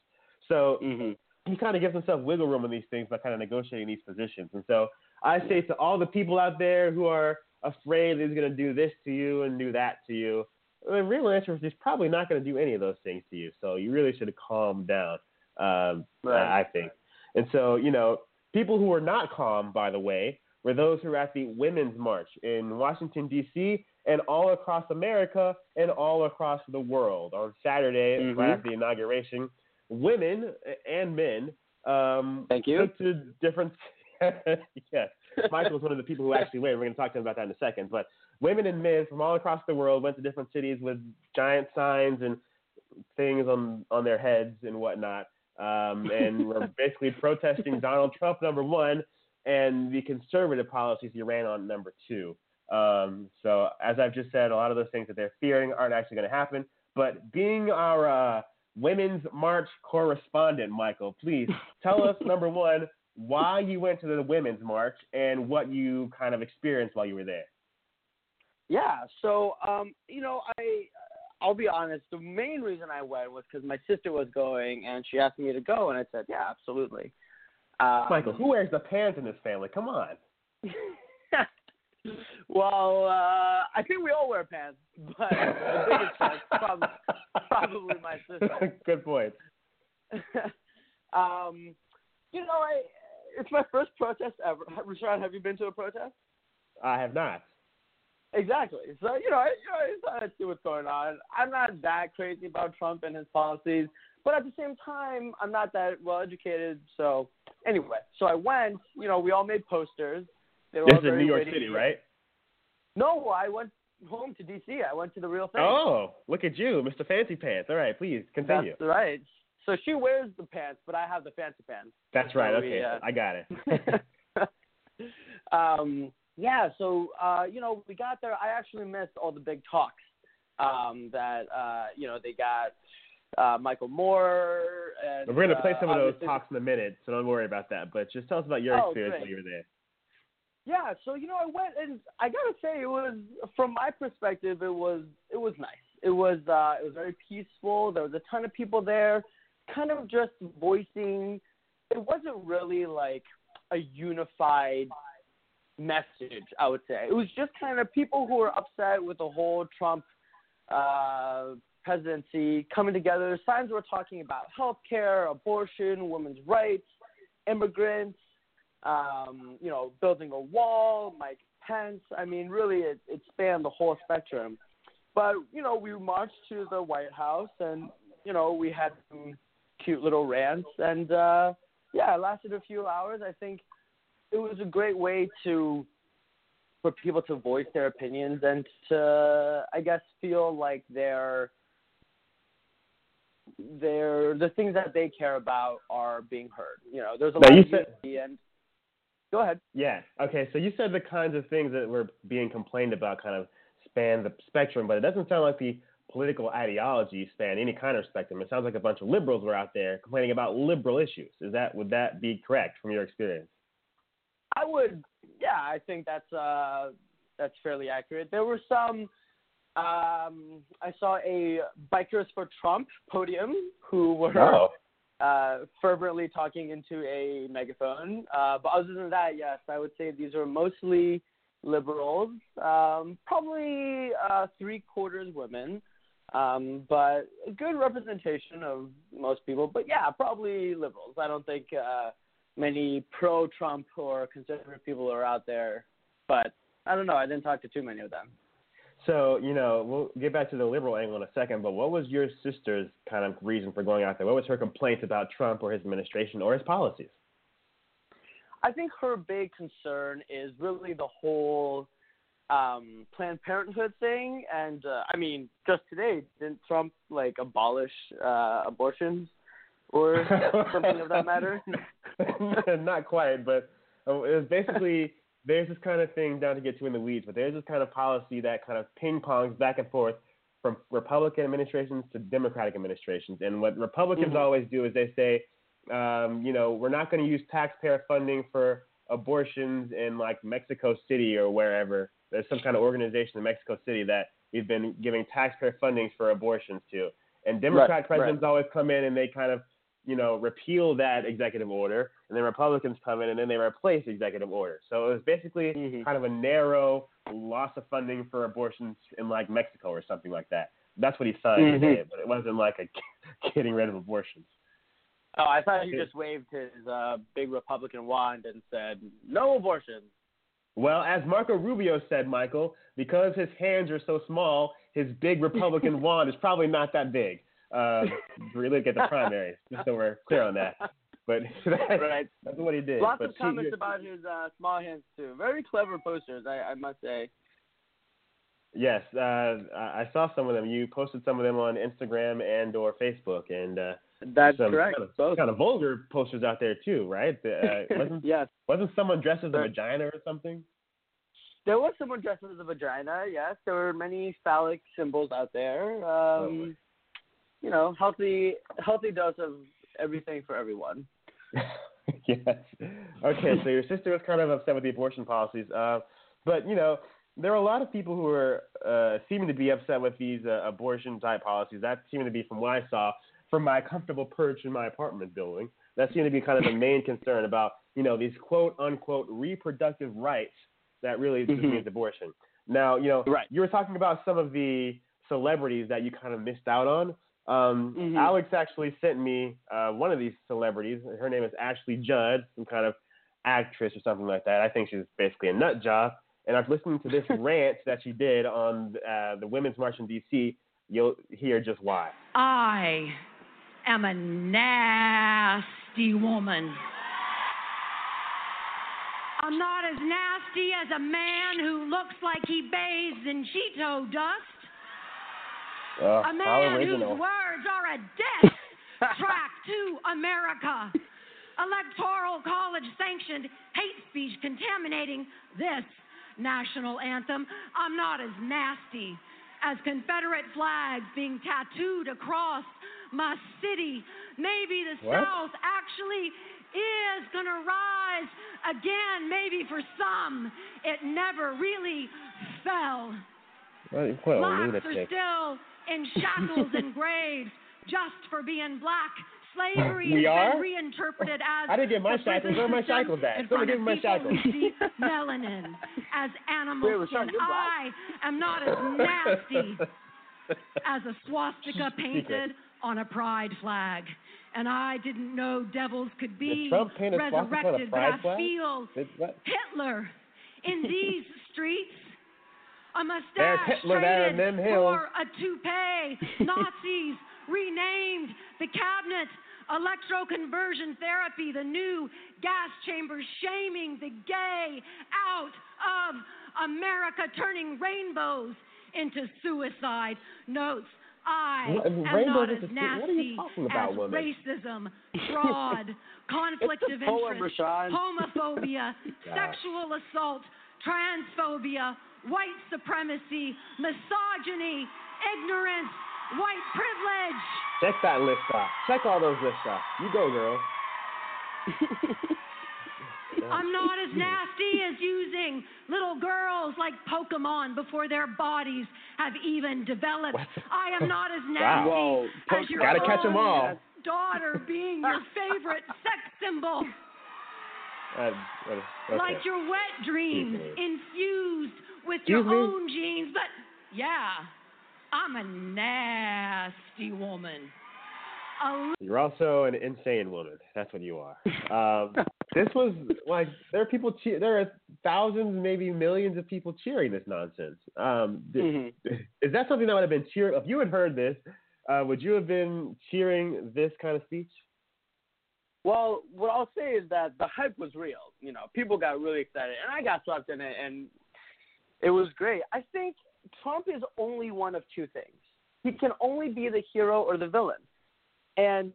So Mhm. he kind of gives himself wiggle room in these things by kind of negotiating these positions. And so I say to all the people out there who are afraid that he's going to do this to you and do that to you, the real answer is he's probably not going to do any of those things to you. So you really should calm down, um, right. I think. And so, you know, people who were not calm, by the way, were those who were at the Women's March in Washington, D.C., and all across America and all across the world on Saturday, mm-hmm. right after the inauguration. Women and men um, Thank you. took to different. yes, Michael was one of the people who actually went. We're going to talk to him about that in a second. But women and men from all across the world went to different cities with giant signs and things on on their heads and whatnot, um, and were basically protesting Donald Trump number one and the conservative policies he ran on number two. Um, so as I've just said, a lot of those things that they're fearing aren't actually going to happen. But being our uh, Women's March correspondent, Michael, please tell us number one why you went to the Women's March and what you kind of experienced while you were there. Yeah, so um, you know, I I'll be honest. The main reason I went was because my sister was going, and she asked me to go, and I said, "Yeah, absolutely." Um, Michael, who wears the pants in this family? Come on. well, uh, I think we all wear pants, but the biggest probably, probably my sister. Good point. um, you know, I it's my first protest ever. Rashawn, have you been to a protest? I have not. Exactly. So you know, I, you know, I see what's going on. I'm not that crazy about Trump and his policies, but at the same time, I'm not that well educated. So anyway, so I went. You know, we all made posters. They were this is in New York City, right? No, I went home to DC. I went to the real thing. Oh, look at you, Mr. Fancy Pants. All right, please continue. That's right. So she wears the pants, but I have the fancy pants. That's right. So okay, we, uh, I got it. um, yeah. So uh, you know, we got there. I actually missed all the big talks um, that uh, you know they got. Uh, Michael Moore. And, We're going to play uh, some of those talks in a minute, so don't worry about that. But just tell us about your oh, experience great. while you were there. Yeah, so you know, I went and I gotta say, it was from my perspective, it was it was nice. It was uh, it was very peaceful. There was a ton of people there, kind of just voicing. It wasn't really like a unified message. I would say it was just kind of people who were upset with the whole Trump uh, presidency coming together. Signs were talking about health care, abortion, women's rights, immigrants um, you know, building a wall, Mike Pence. I mean, really, it, it spanned the whole spectrum. But you know, we marched to the White House, and you know, we had some cute little rants, and uh, yeah, it lasted a few hours. I think it was a great way to for people to voice their opinions and to, I guess, feel like they're they're the things that they care about are being heard. You know, there's a lot of unity and Go ahead. Yeah. Okay. So you said the kinds of things that were being complained about kind of span the spectrum, but it doesn't sound like the political ideology span any kind of spectrum. It sounds like a bunch of liberals were out there complaining about liberal issues. Is that would that be correct from your experience? I would. Yeah, I think that's uh, that's fairly accurate. There were some. Um, I saw a bikers for Trump podium who were oh uh, fervently talking into a megaphone. Uh, but other than that, yes, I would say these are mostly liberals, um, probably uh, three quarters women, um, but a good representation of most people. But yeah, probably liberals. I don't think uh, many pro-Trump or conservative people are out there, but I don't know. I didn't talk to too many of them. So, you know, we'll get back to the liberal angle in a second, but what was your sister's kind of reason for going out there? What was her complaint about Trump or his administration or his policies? I think her big concern is really the whole um, Planned Parenthood thing. And uh, I mean, just today, didn't Trump like abolish uh, abortions or something of that matter? Not quite, but uh, it was basically there's this kind of thing, down to get too in the weeds, but there's this kind of policy that kind of ping pongs back and forth from Republican administrations to Democratic administrations. And what Republicans mm-hmm. always do is they say, um, you know, we're not going to use taxpayer funding for abortions in like Mexico City or wherever. There's some kind of organization in Mexico City that we've been giving taxpayer funding for abortions to. And Democrat right, presidents right. always come in and they kind of you know, repeal that executive order, and then Republicans come in and then they replace the executive order. So it was basically Mhm. kind of a narrow loss of funding for abortions in like Mexico or something like that. That's what he signed Mhm. today, but it wasn't like a getting rid of abortions. Oh, I thought he just waved his uh, big Republican wand and said, "No abortions." Well, as Marco Rubio said, Michael, because his hands are so small, his big Republican wand is probably not that big. Uh, if we look at the primaries, just so we're clear on that. But that's, Right. that's what he did. Lots but of comments about his uh, small hands too. Very clever posters, I, I must say. Yes, uh, I I saw some of them. You posted some of them on Instagram and or Facebook, and uh, That's some correct. Kind of, Both. kind of vulgar posters out there too, right? Uh, wasn't yes. wasn't someone dressed as a vagina or something? There was someone dressed as a vagina. Yes, there were many phallic symbols out there. Um, boy. You know, healthy, healthy dose of everything for everyone. yes. Okay, so your sister was kind of upset with the abortion policies, uh, but you know there are a lot of people who are uh, seeming to be upset with these uh, abortion type policies. That seemed to be, from what I saw, from my comfortable perch in my apartment building. That seemed to be kind of the main concern about you know these quote unquote reproductive rights that really just means abortion. Now you know Right. you were talking about some of the celebrities that you kind of missed out on. Um, Mhm. Alex actually sent me uh, one of these celebrities. Her name is Ashley Judd, some kind of actress or something like that. I think she's basically a nut job. And I've listened to this rant that she did on uh, the Women's March in D.C. You'll hear just why. I am a nasty woman. I'm not as nasty as a man who looks like he bathes in Cheeto dust. Uh, A man whose original. Words are a death track to America. Electoral college sanctioned hate speech contaminating this national anthem. I'm not as nasty as Confederate flags being tattooed across my city. Maybe the What? South actually is going to rise again, maybe for some. It never really fell. What, what Blacks are still in shackles and graves just for being black. Slavery We has been reinterpreted as I didn't get my shackles. Where are my shackles at? front give me my shackles. melanin as animal skin. Rashawn, you're black? I am not as nasty as a swastika painted on a pride flag. And I didn't know devils could be Trump paint a swastika on a resurrected, but I flag? feel Hitler in these streets. A mustache Hitler there in traded for a toupee. Nazis renamed the cabinet. Electroconversion therapy, the new gas chamber shaming the gay out of America, turning rainbows into suicide notes. I What- am rainbows not as sui- what are you nasty about, as woman? racism, fraud, conflict of interest, Rashawn. homophobia, sexual assault, transphobia, white supremacy, misogyny, ignorance, white privilege. Check that list off. Check all those lists off. You go, girl. I'm not as nasty as using little girls like Pokemon before their bodies have even developed. What? I am not as Wow. nasty Whoa, as your Gotta catch 'em own all. daughter being your favorite sex symbol. Uh, okay. like your wet dreams infused with Excuse your me? own genes. But yeah, I'm a nasty woman. A You're also an insane woman. That's what you are. Um, this was like there are people cheer. There are thousands, maybe millions of people cheering this nonsense. Um, th- Mhm. Is that something that would have been cheer? If you had heard this, uh, would you have been cheering this kind of speech? Well, what I'll say is that the hype was real. You know, people got really excited, and I got swept in it, and it was great. I think Trump is only one of two things. He can only be the hero or the villain, and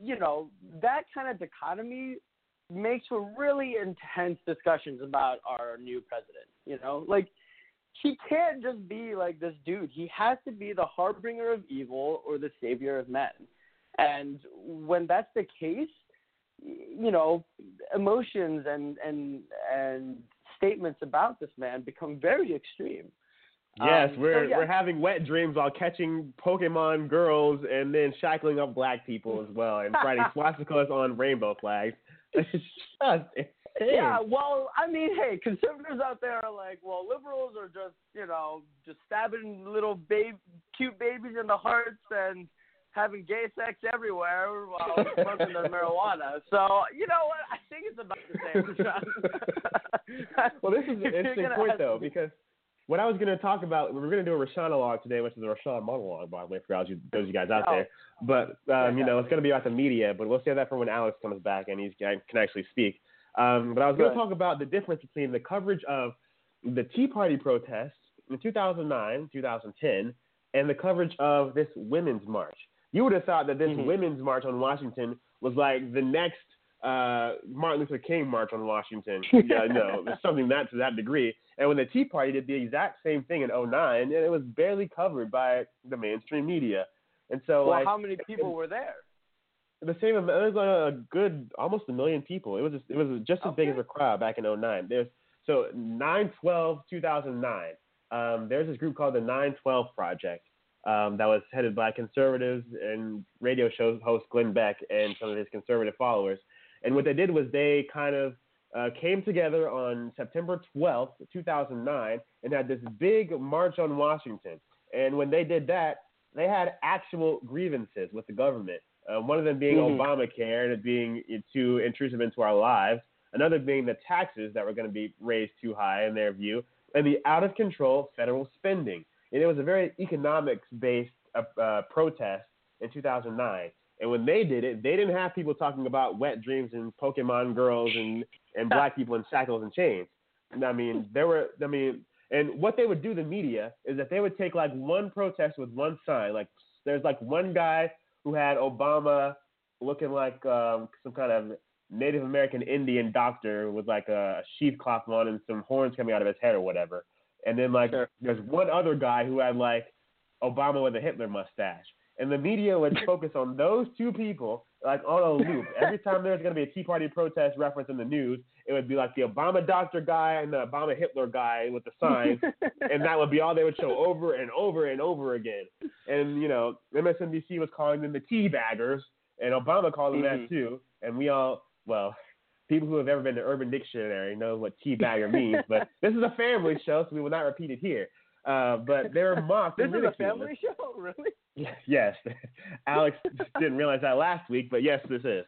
you know that kind of dichotomy makes for really intense discussions about our new president. You know, like he can't just be like this dude. He has to be the harbinger of evil or the savior of men. And when that's the case, you know, emotions and and and statements about this man become very extreme. Yes, Um, we're so, yeah. we're having wet dreams while catching Pokemon girls and then shackling up black people as well and writing swastikas on rainbow flags. It's just insane. Yeah, well, I mean, hey, conservatives out there are like, well, liberals are just, you know, just stabbing little babe, cute babies in the hearts and having gay sex everywhere while smoking their marijuana. So, you know what? I think it's about the same. well, this is an interesting point though because what I was going to talk about, we were going to do a Rashawn log today, which is a Rashawn monologue, by the way, for you, those of you guys out Oh. there. But um, you know, it's going to be about the media, but we'll save that for when Alex comes back and he can actually speak. Um, but I was going to talk about the difference between the coverage of the Tea Party protests in 2009, 2010, and the coverage of this Women's March. You would have thought that this Mhm. Women's March on Washington was like the next uh, Martin Luther King March on Washington. yeah, no, something that to that degree. And when the Tea Party did the exact same thing in 09, and it was barely covered by the mainstream media. And so, well, like, how many people were there? the same amount. It was a good, almost a million people. It was just, it was just as big as a crowd back in 09. There's so 912 2009. Um, there's this group called the 912 Project um, that was headed by conservatives and radio show host Glenn Beck and some of his conservative followers. And what they did was they kind of uh, came together on September 12th, 2009, and had this big march on Washington. And when they did that, they had actual grievances with the government. Uh, one of them being Mhm. Obamacare and it being too intrusive into our lives. Another being the taxes that were going to be raised too high in their view, and the out of control federal spending. And it was a very economics based uh, uh, protest in 2009. And when they did it, they didn't have people talking about wet dreams and Pokemon girls and, and black people in shackles and chains. And I mean, there were, I mean, and what they would do, the media, is that they would take like one protest with one sign. Like there's like one guy who had Obama looking like um, some kind of Native American Indian doctor with like a sheath cloth on and some horns coming out of his head or whatever. And then like Sure. there's one other guy who had like Obama with a Hitler mustache. And the media would focus on those two people like on a loop. Every time there was going to be a Tea Party protest reference in the news, it would be like the Obama doctor guy and the Obama Hitler guy with the sign, and that would be all they would show over and over and over again. And you know, MSNBC was calling them the tea baggers, and Obama called them Mhm. that too. And we all, well, people who have ever been to Urban Dictionary know what tea bagger means. but this is a family show, so we will not repeat it here. Uh, but they're mocked. this and is a family show, really? Yes, yes. Alex didn't realize that last week, but yes, this is.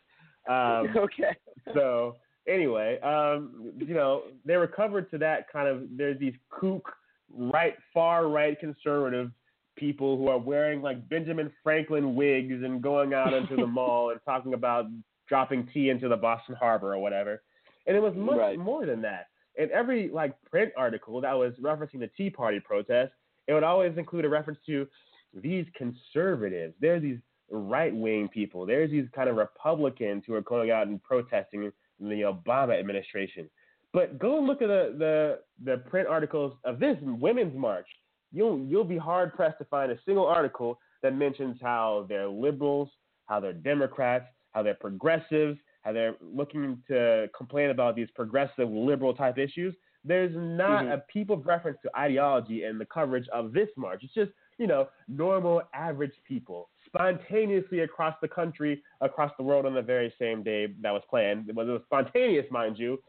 Um, okay. so anyway, um, you know, they were covered to that kind of. There's these kook, right, far right conservative people who are wearing like Benjamin Franklin wigs and going out into the mall and talking about dropping tea into the Boston Harbor or whatever. And it was much Right. more than that. In every like print article that was referencing the Tea Party protest, it would always include a reference to these conservatives. They're these right wing people. There's these kind of Republicans who are going out and protesting the Obama administration. But go and look at the, the, the print articles of this women's march. You'll you'll be hard pressed to find a single article that mentions how they're liberals, how they're Democrats, how they're progressives, how they're looking to complain about these progressive liberal type issues. There's not Mhm. a peep of reference to ideology in the coverage of this march. It's just, you know, normal average people spontaneously across the country, across the world on the very same day that was planned. It was, it was spontaneous, mind you,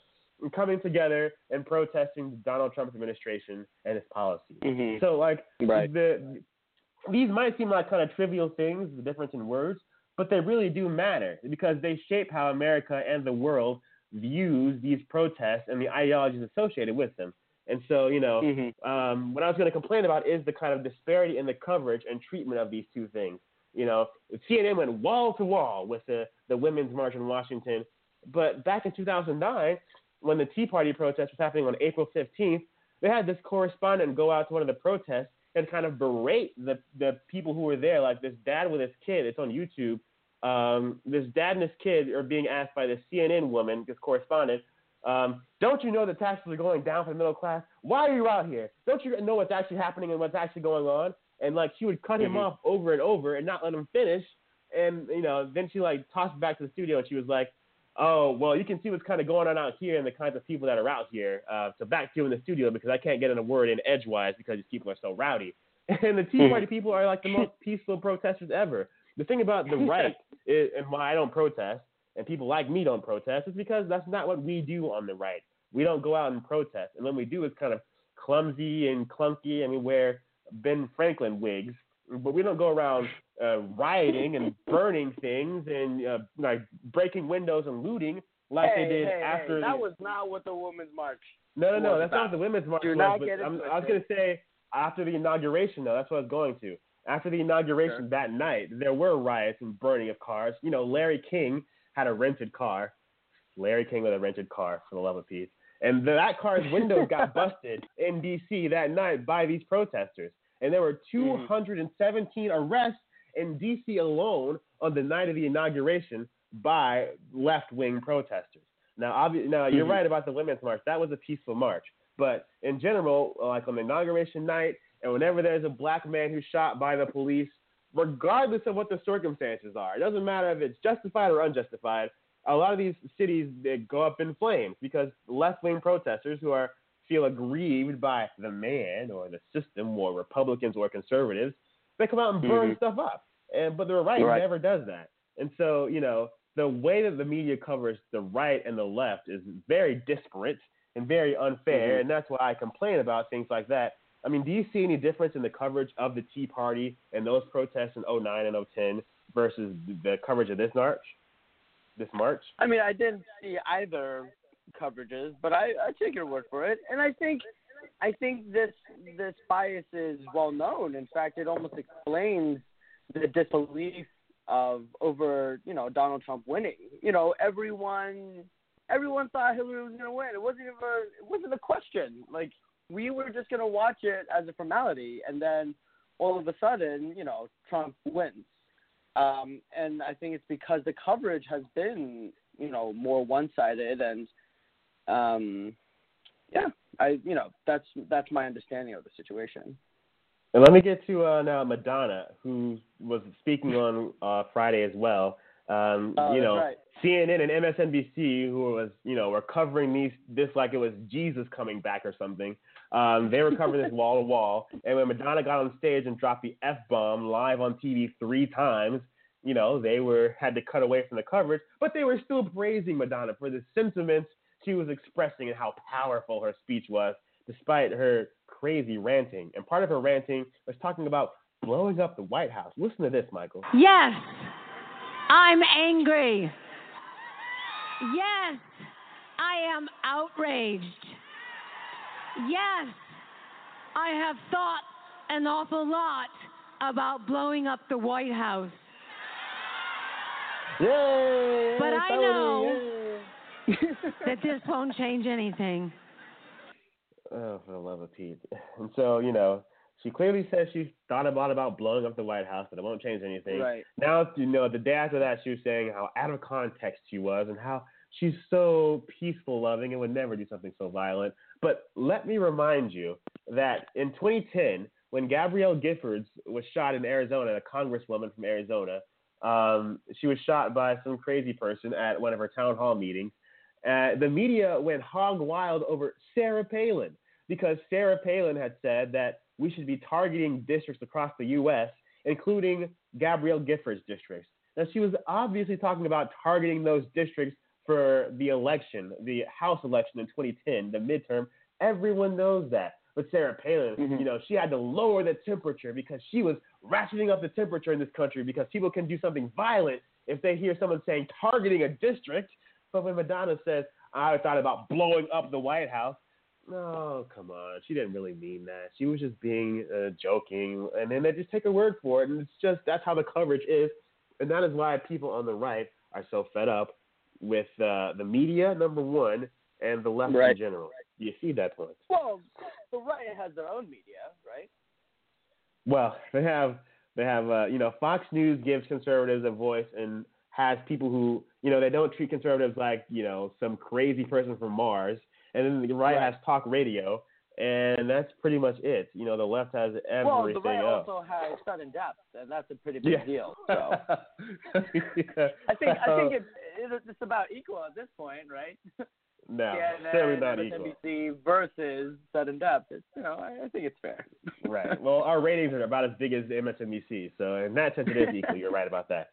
coming together and protesting Donald Trump's administration and his policies. Mhm. So like Right. the these might seem like kind of trivial things, the difference in words, but they really do matter because they shape how America and the world views these protests and the ideologies associated with them. And so, you know, Mhm. um, what I was going to complain about is the kind of disparity in the coverage and treatment of these two things. You know, CNN went wall to wall with the, the Women's March in Washington, but back in 2009, when the Tea Party protest was happening on April 15th, they had this correspondent go out to one of the protests and kind of berate the, the people who were there, like this dad with his kid. It's on YouTube. Um, this dad and his kid are being asked by this CNN woman, this correspondent, um, don't you know the taxes are going down for the middle class? Why are you out here? Don't you know what's actually happening and what's actually going on? And like she would cut him Mhm. off over and over and not let him finish. And you know, then she like tossed back to the studio and she was like, oh, well, you can see what's kind of going on out here and the kinds of people that are out here. Uh, so back to you in the studio because I can't get in a word in edgewise because these people are so rowdy. And the Tea Hmm. Party people are like the most peaceful protesters ever. The thing about the right is, and why I don't protest and people like me don't protest is because that's not what we do on the right. We don't go out and protest. And when we do, it's kind of clumsy and clunky. I mean, wear Ben Franklin wigs, but we don't go around uh, rioting and burning things and uh, like breaking windows and looting like hey, they did hey, after. hey, that the, was not what the Women's March. no, no, no. That's not about. what the women's march was. not but get it I'm, I was going to say after the inauguration, though. That's what I was going to. After the inauguration Sure. that night, there were riots and burning of cars. You know, Larry King had a rented car. Larry King with a rented car, for the love of peace. And that car's windows got busted in D.C. that night by these protesters. And there were Mm-hmm. 217 arrests in D.C. alone on the night of the inauguration by left-wing protesters. Now, obvi- now you're Mhm. right about the women's march. That was a peaceful march. But in general, like on the inauguration night, and whenever there's a black man who's shot by the police, regardless of what the circumstances are, it doesn't matter if it's justified or unjustified. A lot of these cities they go up in flames because left-wing protesters who are feel aggrieved by the man or the system or Republicans or conservatives, they come out and burn Mhm. stuff up. And but the right, Right. never does that. And so, you know, the way that the media covers the right and the left is very disparate and very unfair, Mhm. and that's why I complain about things like that. I mean, do you see any difference in the coverage of the Tea Party and those protests in 09 and 010 versus the coverage of this march? This march? I mean, I didn't see either coverages, but I, I take your word for it, and I think I think this this bias is well known. In fact, it almost explains the disbelief of over you know Donald Trump winning. You know, everyone everyone thought Hillary was going to win. It wasn't even it wasn't a question. Like we were just going to watch it as a formality, and then all of a sudden, you know, Trump wins. Um, and I think it's because the coverage has been, you know, more one-sided, and um, yeah, I, you know, that's that's my understanding of the situation. And let me get to uh, now Madonna, who was speaking on uh, Friday as well. Um, Oh, you know, right. CNN and MSNBC, who was you know were covering these this like it was Jesus coming back or something. Um, they were covering this wall to wall, and when Madonna got on stage and dropped the f bomb live on TV three times, you know they were had to cut away from the coverage, but they were still praising Madonna for the sentiments she was expressing and how powerful her speech was, despite her crazy ranting. And part of her ranting was talking about blowing up the White House. Listen to this, Michael. Yes, I'm angry. Yes, I am outraged. Yes, I have thought an awful lot about blowing up the White House. Yay! But I know- yay. That this won't change anything. Oh, for the love of Pete. And so, you know, she clearly says she thought a lot about blowing up the White House, but it won't change anything. Right. Now, you know, the day after that, she was saying how out of context she was and how she's so peaceful loving and would never do something so violent. But let me remind you that in 2010, when Gabrielle Giffords was shot in Arizona, a congresswoman from Arizona, um, she was shot by some crazy person at one of her town hall meetings. Uh, the media went hog wild over Sarah Palin because Sarah Palin had said that we should be targeting districts across the U.S., including Gabrielle Giffords districts. Now, she was obviously talking about targeting those districts for the election, the House election in 2010, the midterm. Everyone knows that. But Sarah Palin, Mhm. you know, she had to lower the temperature because she was ratcheting up the temperature in this country because people can do something violent if they hear someone saying targeting a district. But when Madonna says, I thought about blowing up the White House, no, come on. She didn't really mean that. She was just being uh, joking. And then they just take her word for it. And it's just, that's how the coverage is. And that is why people on the right are so fed up with uh, the media, number one, and the left Right. in general. Do you see that point? Well, the right has their own media, right? Well, they have they have uh, you know Fox News gives conservatives a voice and has people who you know they don't treat conservatives like you know some crazy person from Mars, and then the right, Right. has talk radio, and that's pretty much it. You know the left has everything well, the right else. also has sudden depth, and that's a pretty big yeah. deal. So yeah. I think I think Uh, it it's about equal at this point, right? No, CNN, certainly not equal. MSNBC versus Sudden Depth. It's you know I, I think it's fair. Right. Well, our ratings are about as big as MSNBC, so in that sense, it is equal. You're right about that.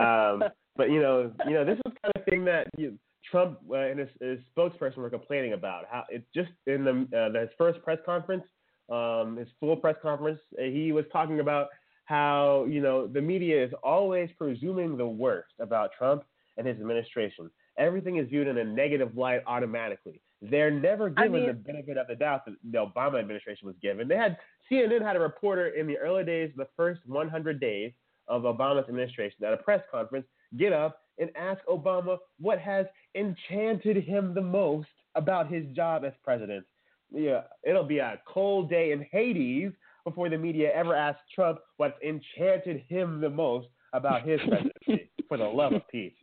Um, but you know, you know, this is kind of thing that you, Trump uh, and his, his spokesperson were complaining about. How it's just in the uh, his first press conference, um, his full press conference, uh, he was talking about how you know the media is always presuming the worst about Trump and his administration. Everything is viewed in a negative light automatically. They're never I given mean- the benefit of the doubt that the Obama administration was given. They had CNN had a reporter in the early days, the first 100 days of Obama's administration, at a press conference, get up and ask Obama what has enchanted him the most about his job as president. Yeah, it'll be a cold day in Hades before the media ever asks Trump what's enchanted him the most about his presidency. for the love of Pete.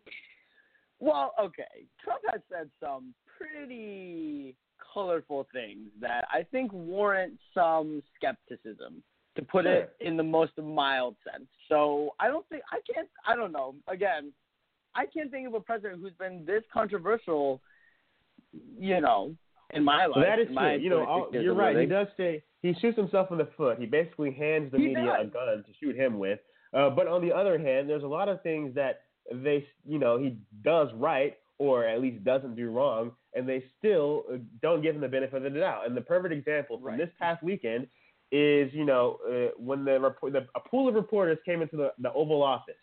Well, okay. Trump has said some pretty colorful things that I think warrant some skepticism, to put it in the most mild sense. So I don't think I can't. I don't know. Again, I can't think of a president who's been this controversial. You know, in my life. That is my true. You know, 26 all, years you're right. He does say he shoots himself in the foot. He basically hands the He media a gun to shoot him with. Uh, but on the other hand, there's a lot of things that they, you know, he does right or at least doesn't do wrong, and they still uh, don't give him the benefit of the doubt. And the perfect example from Right. this past weekend is, you know, uh, when the, report, the a pool of reporters came into the, the Oval Office,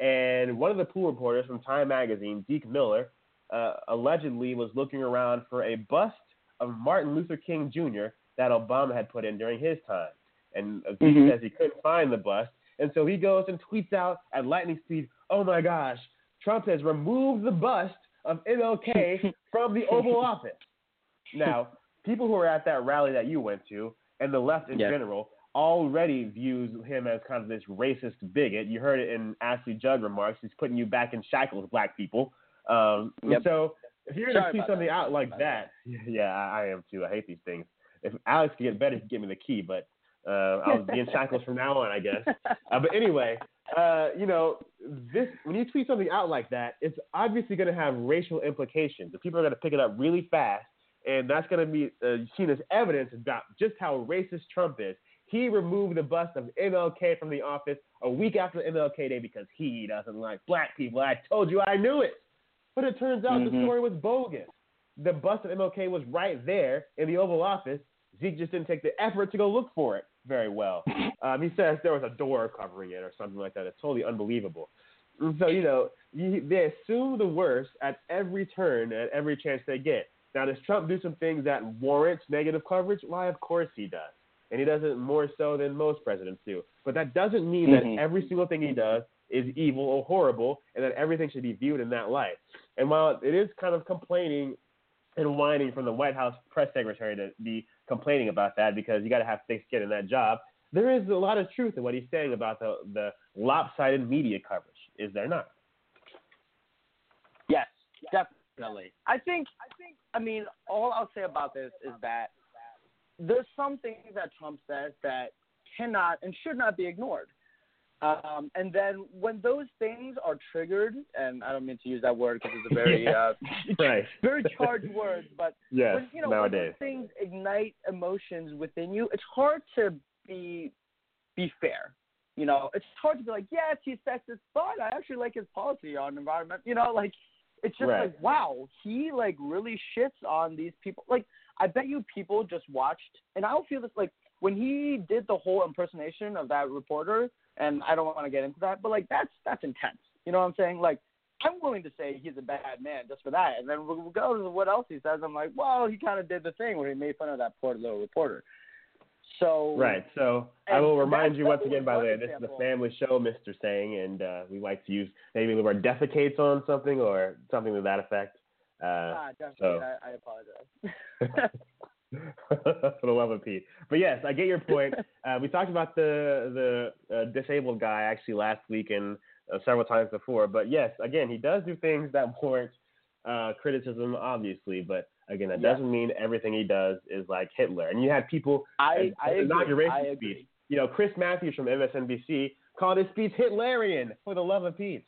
and one of the pool reporters from Time Magazine, Zeke Miller, uh, allegedly was looking around for a bust of Martin Luther King Jr. that Obama had put in during his time. And uh, Zeke Mhm. says he couldn't find the bust, and so he goes and tweets out at lightning speed, "Oh my gosh, Trump has removed the bust of MLK from the Oval Office." Now, people who are at that rally that you went to, and the left in Yes. general, already views him as kind of this racist bigot. You heard it in Ashley Judd remarks. He's putting you back in shackles, black people. Um, Yep. So if you're going to see something that. out like By that, yeah, I, I am too. I hate these things. If Alex could get better, he'd give me the key, but uh, I'll be in shackles from now on, I guess. Uh, but anyway, uh, you know, this when you tweet something out like that, it's obviously going to have racial implications. And people are going to pick it up really fast, and that's going to be uh, seen as evidence about just how racist Trump is. He removed the bust of MLK from the office a week after MLK Day because he doesn't like black people. I told you I knew it. But it turns out the Mhm. story was bogus. The bust of MLK was right there in the Oval Office. Zeke just didn't take the effort to go look for it very well. Um, he says there was a door covering it or something like that. It's totally unbelievable. And so, you know, you, they assume the worst at every turn, at every chance they get. Now, does Trump do some things that warrant negative coverage? Why, of course he does. And he does it more so than most presidents do. But that doesn't mean Mhm. that every single thing he does is evil or horrible and that everything should be viewed in that light. And while it is kind of complaining and whining from the White House press secretary to be complaining about that because you got to have thick skin in that job, there is a lot of truth in what he's saying about the, the lopsided media coverage, is there not? Yes, definitely. I think I think I mean all I'll say about this is that there's some things that Trump says that cannot and should not be ignored. Um, and then when those things are triggered, and I don't mean to use that word because it's a very Yeah. uh, Right. very charged word, but Yes, when, you know, nowadays. when those things ignite emotions within you, it's hard to be be fair. You know, it's hard to be like, yes, he's sexist, but I actually like his policy on environment. You know, like it's just Right. like, wow, he like really shits on these people. Like, I bet you people just watched, and I don't feel this like when he did the whole impersonation of that reporter, and I don't want to get into that, but like that's that's intense. You know what I'm saying? Like, I'm willing to say he's a bad man just for that, and then we'll go to what else he says. I'm like, well, he kind of did the thing where he made fun of that poor little reporter. So Right. So I will remind you once again, by the way, this is a family show, Mr. Tseng, and uh, we like to use maybe the word defecates on something or something to that effect. Uh, Ah, definitely. so- I, I apologize. for the love of Pete. But yes, I get your point. Uh, we talked about the the uh, disabled guy actually last week and uh, several times before. But yes, again, he does do things that warrant uh, criticism, obviously. But again, that Yeah. doesn't mean everything he does is like Hitler. And you had people I I inauguration speech. You know, Chris Matthews from MSNBC called his speech Hitlerian for the love of Pete.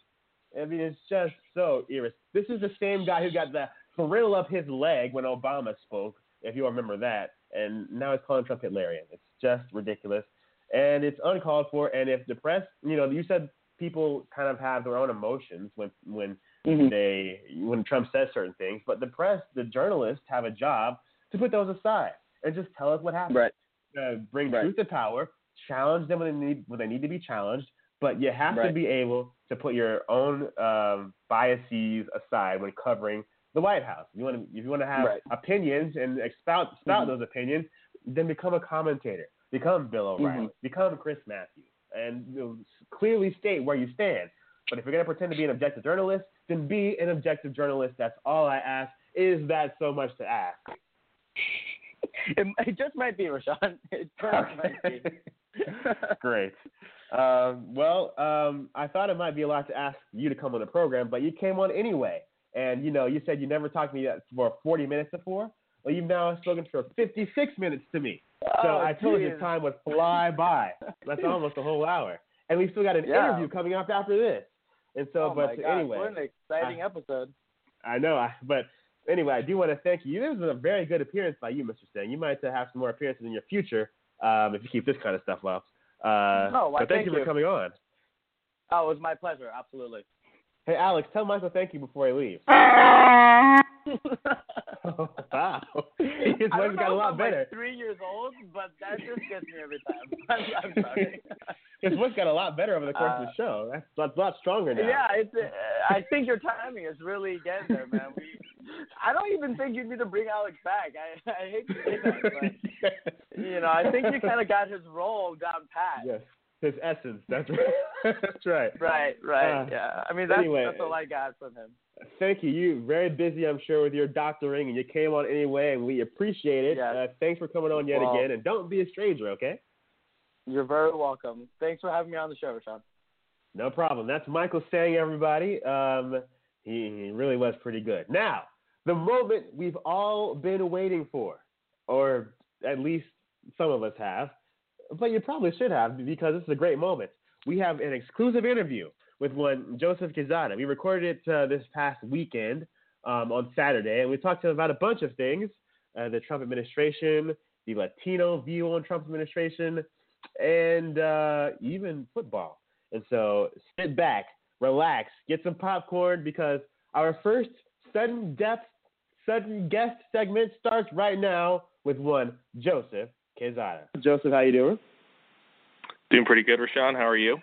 I mean, it's just so irres. This is the same guy who got the frill up his leg when Obama spoke, if you all remember that, and now it's calling Trump Hitlerian. It's just ridiculous, and it's uncalled for. And if the press, you know, you said people kind of have their own emotions when when mm-hmm. they when Trump says certain things, but the press, the journalists have a job to put those aside and just tell us what happened. Right. Uh, bring right. truth to power, challenge them when they need when they need to be challenged, but you have right. to be able to put your own um, biases aside when covering the White House. You want to, if you want to have right. opinions and expound, spout mm-hmm. those opinions, then become a commentator, become Bill O'Reilly, mm-hmm. become Chris Matthews, and you know, clearly state where you stand. But if you're going to pretend to be an objective journalist, then be an objective journalist. That's all I ask. Is that so much to ask? It, it just might be, Rashawn. It just might be. Great. Um, well, um, I thought it might be a lot to ask you to come on the program, but you came on anyway. And you know, you said you never talked to me for 40 minutes before. Well, you've now spoken for 56 minutes to me. So oh, I told geez. you time would fly by. That's almost a whole hour, and we still got an yeah. interview coming up after this. And so, oh but God, anyway, what an exciting I, episode. I know, I, but anyway, I do want to thank you. This was a very good appearance by you, Mr. Tseng. You might have some more appearances in your future um, if you keep this kind of stuff up. Uh, oh, but thank, you for coming on. Oh, it was my pleasure. Absolutely. Hey, Alex, tell Michael thank you before I leave. oh, wow. His voice got a lot better. Like three years old, but that just gets me every time. I'm, I'm sorry. His voice got a lot better over the course uh, of the show. That's, that's a lot stronger now. Yeah, it's. Uh, I think your timing is really getting there, man. We, I don't even think you need to bring Alex back. I, I hate to say that, but you know, I think you kind of got his role down pat. Yes his essence. That's right. that's right. Right, right. Uh, yeah. I mean, that's, anyway, that's all I got from him. Thank you. You very busy, I'm sure, with your doctoring, and you came on anyway, and we appreciate it. Yes. Uh, thanks for coming on yet well, again, and don't be a stranger, okay? You're very welcome. Thanks for having me on the show, Sean. No problem. That's Michael Tseng, everybody. Um, he, he really was pretty good. Now, the moment we've all been waiting for, or at least some of us have, but you probably should have because this is a great moment. We have an exclusive interview with one Joseph Quezada. We recorded it uh, this past weekend um, on Saturday, and we talked to him about a bunch of things: uh, the Trump administration, the Latino view on Trump administration, and uh, even football. And so, sit back, relax, get some popcorn because our first sudden depth, sudden guest segment starts right now with one Joseph Quezada. Joseph, how you doing? Doing pretty good, Rashawn. How are you?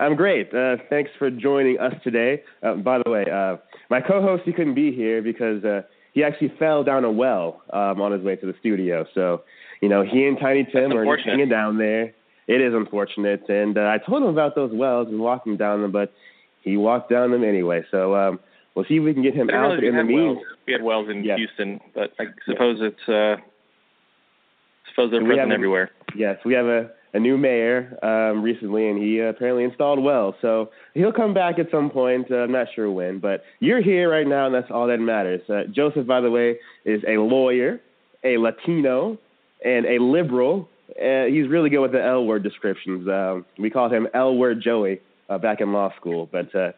I'm great. Uh, thanks for joining us today. Uh, by the way, uh, my co-host he couldn't be here because uh, he actually fell down a well um, on his way to the studio. So, you know, he and Tiny Tim are hanging down there. It is unfortunate, and uh, I told him about those wells and walking down them, but he walked down them anyway. So um, we'll see if we can get him out. in the meantime, we had wells in yes. Houston, but I suppose yes. it's uh, suppose they're present everywhere. Yes, we have a a new mayor um, recently, and he uh, apparently installed well. So he'll come back at some point. Uh, I'm not sure when, but you're here right now, and that's all that matters. Uh, Joseph, by the way, is a lawyer, a Latino, and a liberal. Uh, he's really good with the L word descriptions. Um, we called him L word Joey uh, back in law school. But uh,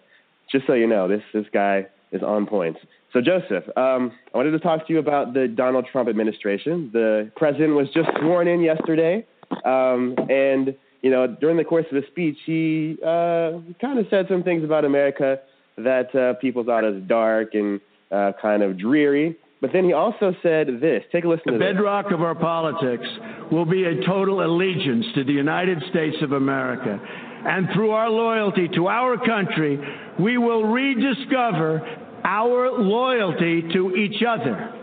just so you know, this this guy is on point. So Joseph, um, I wanted to talk to you about the Donald Trump administration. The president was just sworn in yesterday. Um, and you know, during the course of his speech, he uh, kind of said some things about America that uh, people thought as dark and uh, kind of dreary. But then he also said this. Take a listen the to this. The bedrock of our politics will be a total allegiance to the United States of America. And through our loyalty to our country, we will rediscover our loyalty to each other.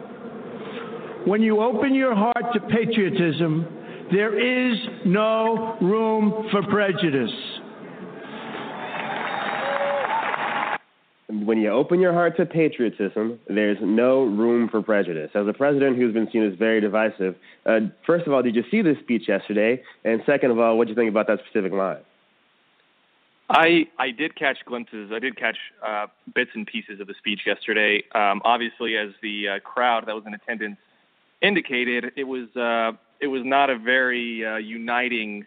When you open your heart to patriotism, there is no room for prejudice. When you open your heart to patriotism, there's no room for prejudice. As a president who's been seen as very divisive, uh, first of all, did you see this speech yesterday? And second of all, what do you think about that specific line? I I did catch glimpses. I did catch uh, bits and pieces of the speech yesterday. Um, obviously, as the uh, crowd that was in attendance indicated, it was uh, it was not a very uh, uniting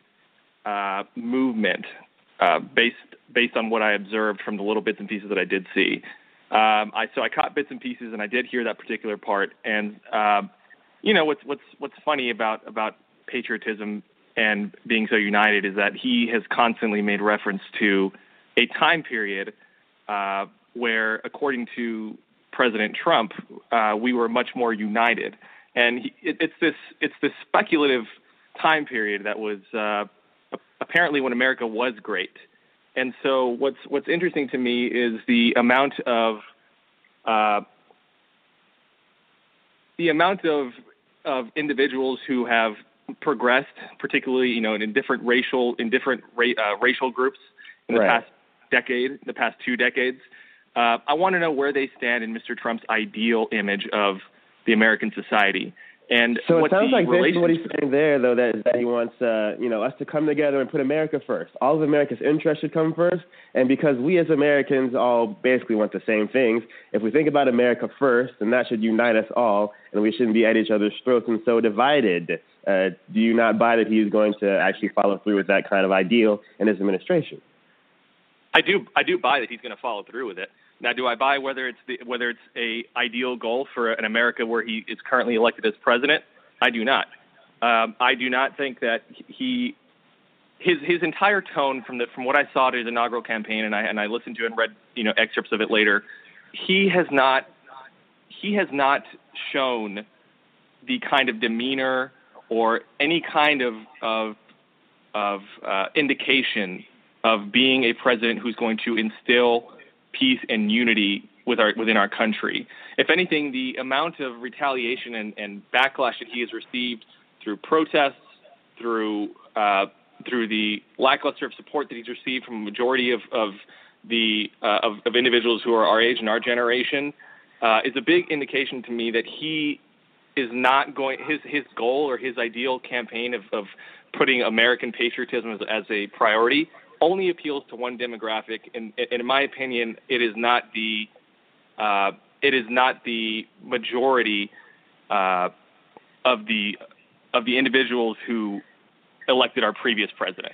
uh, movement. uh, based based on what I observed from the little bits and pieces that I did see. Um, I so I caught bits and pieces, and I did hear that particular part. And you know what's what's what's funny about about patriotism and being so united is that he has constantly made reference to a time period uh, where, according to President Trump, uh, we were much more united. And he, it, it's this it's this speculative time period that was uh, apparently when America was great. And so what's what's interesting to me is the amount of uh, the amount of of individuals who have progressed, particularly you know in different racial in different ra- uh, racial groups in the right. past decade, the past two decades. Uh, I want to know where they stand in Mr. Trump's ideal image of the American society. And So it what sounds like basically what he's saying there, though, that, that he wants, uh, you know, us to come together and put America first. All of America's interests should come first, and because we as Americans all basically want the same things, if we think about America first, then that should unite us all, and we shouldn't be at each other's throats and so divided. Uh, do you not buy that he is going to actually follow through with that kind of ideal in his administration? I do I do buy that he's going to follow through with it. Now, do I buy whether it's the, whether it's a ideal goal for an America where he is currently elected as president? I do not. Um, I do not think that he his his entire tone from the from what I saw at his inaugural campaign and I and I listened to and read you know excerpts of it later. He has not he has not shown the kind of demeanor or any kind of of of uh, indication of being a president who's going to instill peace and unity with our within our country. If anything, the amount of retaliation and, and backlash that he has received through protests, through uh, through the lackluster of support that he's received from a majority of of the uh, of, of individuals who are our age and our generation, uh, is a big indication to me that he is not going his his goal or his ideal campaign of, of putting American patriotism as, as a priority only appeals to one demographic, and, and in my opinion, it is not the uh, it is not the majority uh, of the of the individuals who elected our previous president.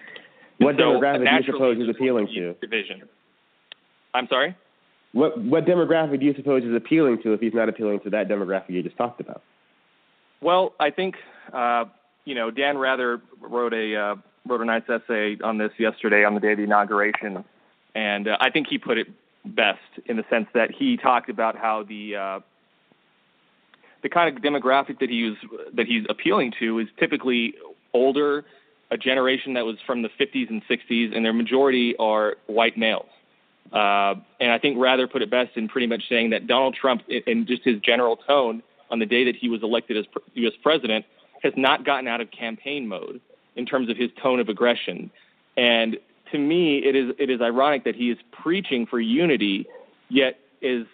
What so, demographic do you suppose there's appealing to? Division. I'm sorry. What what demographic do you suppose he's appealing to if he's not appealing to that demographic you just talked about? Well, I think uh, you know Dan Rather wrote a uh, wrote a nice essay on this yesterday on the day of the inauguration, and uh, I think he put it best in the sense that he talked about how the uh, the kind of demographic that he was that he's appealing to is typically older, a generation that was from the 50s and 60s, and their majority are white males. Uh, and I think Rather put it best in pretty much saying that Donald Trump, in- in just his general tone on the day that he was elected as U.S. president, has not gotten out of campaign mode in terms of his tone of aggression. And to me, it is it is ironic that he is preaching for unity, yet is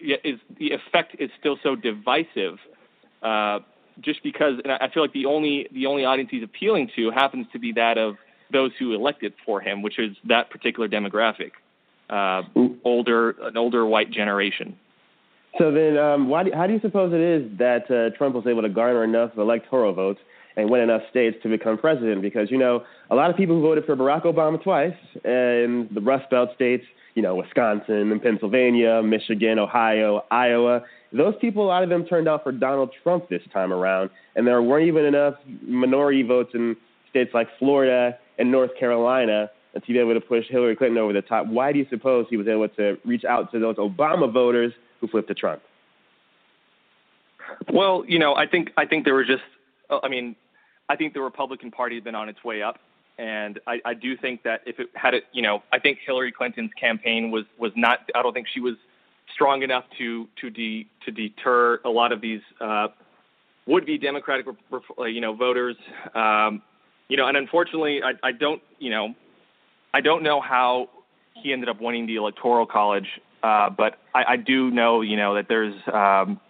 yet is the effect is still so divisive. Uh, just because, and I I feel like the only the only audience he's appealing to happens to be that of those who elected for him, which is that particular demographic, uh, older an older white generation. So then, um, why do, how do you suppose it is that uh, Trump was able to garner enough electoral votes and win enough states to become president? Because you know, a lot of people who voted for Barack Obama twice in the Rust Belt states, you know, Wisconsin and Pennsylvania, Michigan, Ohio, Iowa. Those people, a lot of them turned out for Donald Trump this time around, and there weren't even enough minority votes in states like Florida and North Carolina to be able to push Hillary Clinton over the top. Why do you suppose he was able to reach out to those Obama voters who flipped to Trump? Well, you know, I think I think there were just, uh, I mean, I think the Republican Party had been on its way up, and I, I do think that if it had it, you know, I think Hillary Clinton's campaign was was not. I don't think she was strong enough to to de, to deter a lot of these uh, would-be Democratic, uh, you know, voters. Um, you know, and unfortunately, I, I don't, you know, I don't know how he ended up winning the Electoral College, uh, but I, I do know, you know, that there's. Um,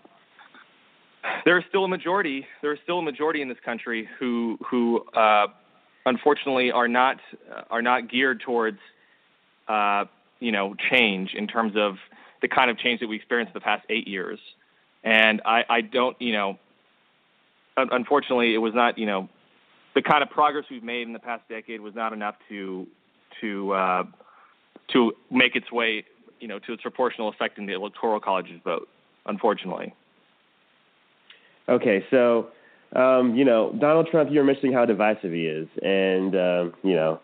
there is still a majority. There is still a majority in this country who who uh, unfortunately are not are not geared towards uh, you know change in terms of the kind of change that we experienced the past eight years. And I, I don't you know unfortunately it was not you know the kind of progress we've made in the past decade was not enough to to uh, to make its way, you know, to its proportional effect in the electoral college's vote. Unfortunately. Okay, so um, you know Donald Trump, you're mentioning how divisive he is, and um, you know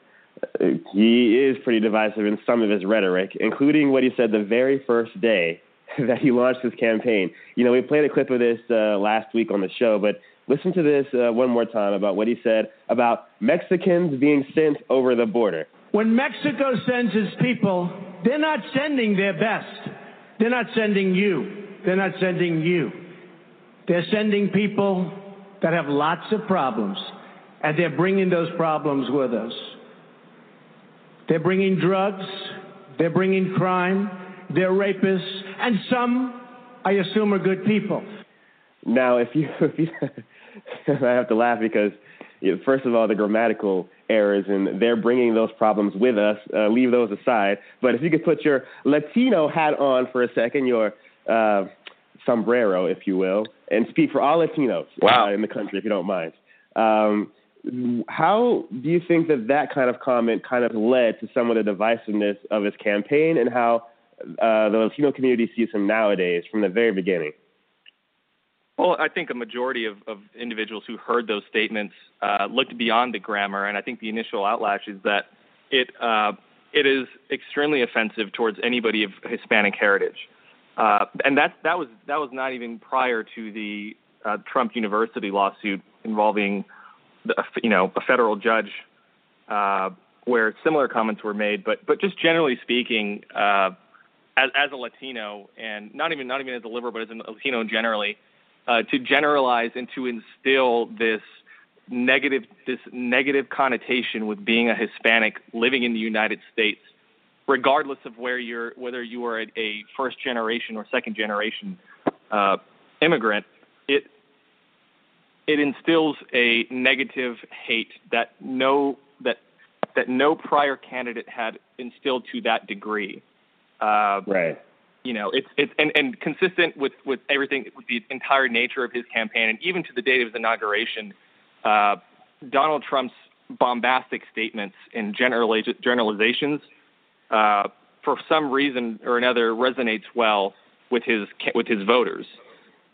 he is pretty divisive in some of his rhetoric, including what he said the very first day that he launched his campaign. You know, we played a clip of this uh, last week on the show, but listen to this uh, one more time about what he said about Mexicans being sent over the border. When Mexico sends its people, they're not sending their best. They're not sending you. They're not sending you. They're sending people that have lots of problems, and they're bringing those problems with us. They're bringing drugs, they're bringing crime, they're rapists, and some, I assume, are good people. Now, if you, if you I have to laugh because, first of all, the grammatical errors, and they're bringing those problems with us. Uh, leave those aside. But if you could put your Latino hat on for a second, your uh, sombrero, if you will, and speak for all Latinos wow. uh, in the country, if you don't mind. Um, how do you think that that kind of comment kind of led to some of the divisiveness of his campaign and how uh, the Latino community sees him nowadays from the very beginning? Well, I think a majority of, of individuals who heard those statements uh, looked beyond the grammar, and I think the initial outlash is that it uh, it is extremely offensive towards anybody of Hispanic heritage, uh, and that that was that was not even prior to the uh, Trump University lawsuit involving, the, you know, a federal judge, uh, where similar comments were made. But but just generally speaking, uh, as as a Latino, and not even not even as a liberal, but as a Latino generally uh, to generalize and to instill this negative this negative connotation with being a Hispanic living in the United States, regardless of where you're whether you are a, a first generation or second generation uh, immigrant, it it instills a negative hate that no that that no prior candidate had instilled to that degree. Uh, right you know, it's it's and, and consistent with with everything, with the entire nature of his campaign, and even to the date of his inauguration, uh, Donald Trump's bombastic statements and general generalizations, uh, for some reason or another, resonates well with his with his voters.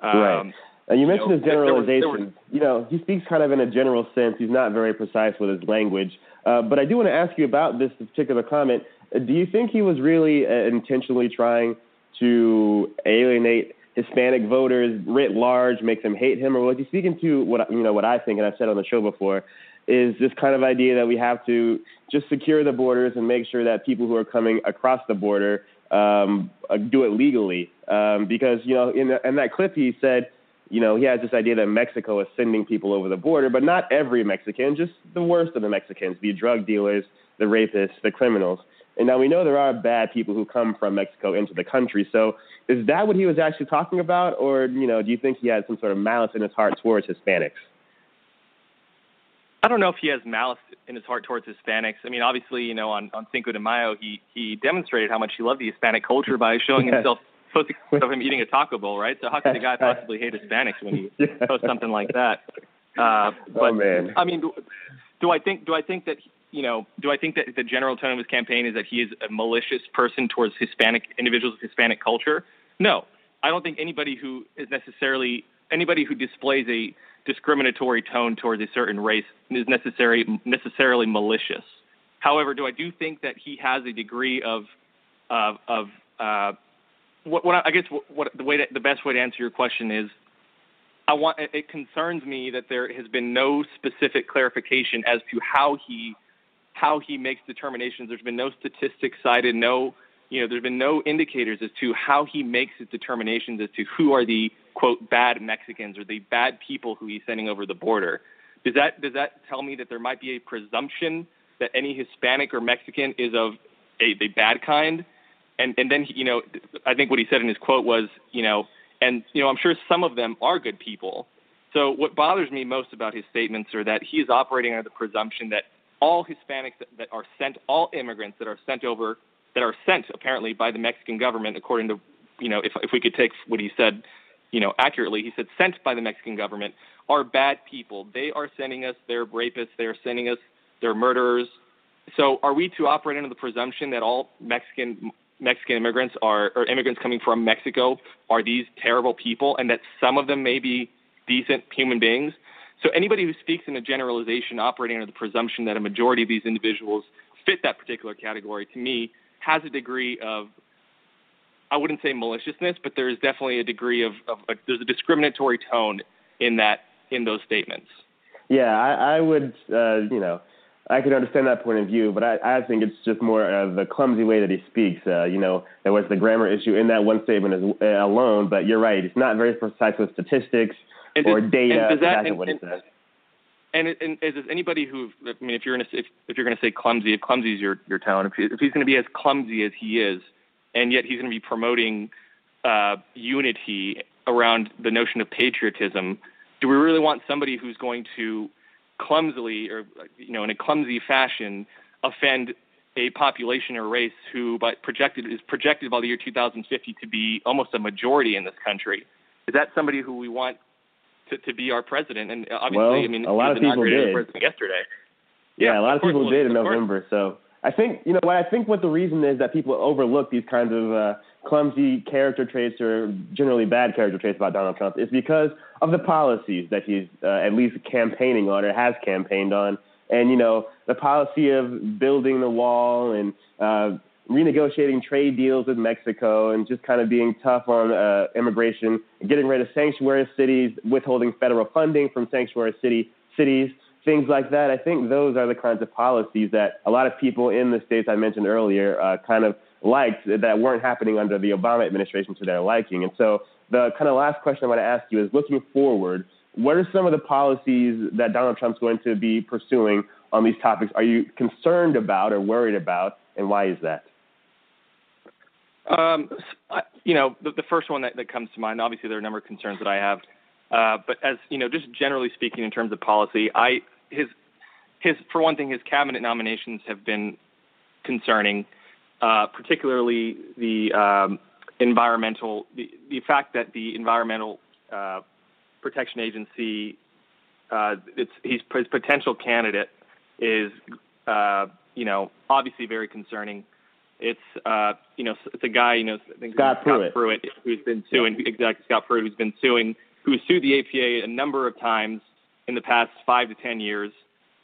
Um, right. And you mentioned you know, his generalization. you know, he speaks kind of in a general sense. He's not very precise with his language. Uh, but I do want to ask you about this particular comment. Do you think he was really uh, intentionally trying to alienate Hispanic voters writ large, make them hate him, or was he speaking to what you know what I think, and I've said on the show before, is this kind of idea that we have to just secure the borders and make sure that people who are coming across the border um, uh, do it legally, um, because you know in, in that clip he said. You know, he has this idea that Mexico is sending people over the border, but not every Mexican, just the worst of the Mexicans, the drug dealers, the rapists, the criminals. And now we know there are bad people who come from Mexico into the country. So is that what he was actually talking about, or you know, do you think he had some sort of malice in his heart towards Hispanics? I don't know if he has malice in his heart towards Hispanics. I mean, obviously, you know, on, on Cinco de Mayo, he he demonstrated how much he loved the Hispanic culture by showing himself posting of him eating a taco bowl, right? So how could the guy possibly hate Hispanics when he posts something like that? Uh, oh, but, oh man! I mean, do, do I think do I think that you know, do I think that the general tone of his campaign is that he is a malicious person towards Hispanic individuals of Hispanic culture? No, I don't think anybody who is necessarily anybody who displays a discriminatory tone towards a certain race is necessary necessarily malicious. However, do I do think that he has a degree of of of uh, what, what I guess what, what the way to, the best way to answer your question is I want it concerns me that there has been no specific clarification as to how he how he makes determinations. There's been no statistics cited, no, you know, there's been no indicators as to how he makes his determinations as to who are the quote bad Mexicans or the bad people who he's sending over the border. Does that does that tell me that there might be a presumption that any Hispanic or Mexican is of a, a bad kind? And and then you know, I think what he said in his quote was, you know, and you know, I'm sure some of them are good people. So what bothers me most about his statements are that he is operating under the presumption that all Hispanics that, are sent, all immigrants that are sent over, that are sent apparently by the Mexican government, according to, you know, if if we could take what he said, you know, accurately, he said sent by the Mexican government are bad people. They are sending us, they're rapists, they're sending us, they're murderers. so are we to operate under the presumption that all Mexican Mexican immigrants are or immigrants coming from Mexico are these terrible people, and that some of them may be decent human beings? So anybody who speaks in a generalization, operating under the presumption that a majority of these individuals fit that particular category, to me, has a degree of I wouldn't say maliciousness, but there is definitely a degree of, of a, there's a discriminatory tone in that in those statements. Yeah, I, I would, uh, you know, I can understand that point of view, but I, I think it's just more of the clumsy way that he speaks. Uh, you know, there was the grammar issue in that one statement as, uh, alone, but you're right. It's not very precise with statistics and or does, data. And does that, and, what it says. And, and, anybody who, I mean, if you're gonna if, if you're gonna say clumsy, if clumsy is your your tone, if, if he's gonna be as clumsy as he is, and yet he's gonna be promoting uh, unity around the notion of patriotism, do we really want somebody who's going to clumsily or you know in a clumsy fashion offend a population or race who by projected is projected by the year 2050 to be almost a majority in this country is that somebody who we want to, to be our president. And obviously well, i mean a lot of people did. yesterday. Yeah, yeah a lot of people did in november so i think you know what i think what the reason is that people overlook these kinds of uh clumsy character traits or generally bad character traits about Donald Trump is because of the policies that he's uh, at least campaigning on or has campaigned on. And, you know, the policy of building the wall and uh, renegotiating trade deals with Mexico and just kind of being tough on uh, immigration, getting rid of sanctuary cities, withholding federal funding from sanctuary city cities, things like that. I think those are the kinds of policies that a lot of people in the states I mentioned earlier uh, kind of liked that weren't happening under the Obama administration to their liking. And so the kind of last question I want to ask you is looking forward, what are some of the policies that Donald Trump's going to be pursuing on these topics? Are you concerned about or worried about, and why is that? Um, you know, the, the first one that, that comes to mind, obviously there are a number of concerns that I have. Uh, but as, you know, just generally speaking in terms of policy, I, his, his, for one thing, his cabinet nominations have been concerning. Uh, particularly the um, environmental, the, the fact that the Environmental uh, Protection Agency, uh, it's, his potential candidate is, uh, you know, obviously very concerning. It's, uh, you know, it's a guy, you know, I think Scott, Scott Pruitt. Pruitt, who's been suing, yeah. exactly, Scott Pruitt, who's been suing, who's sued the EPA a number of times in the past five to ten years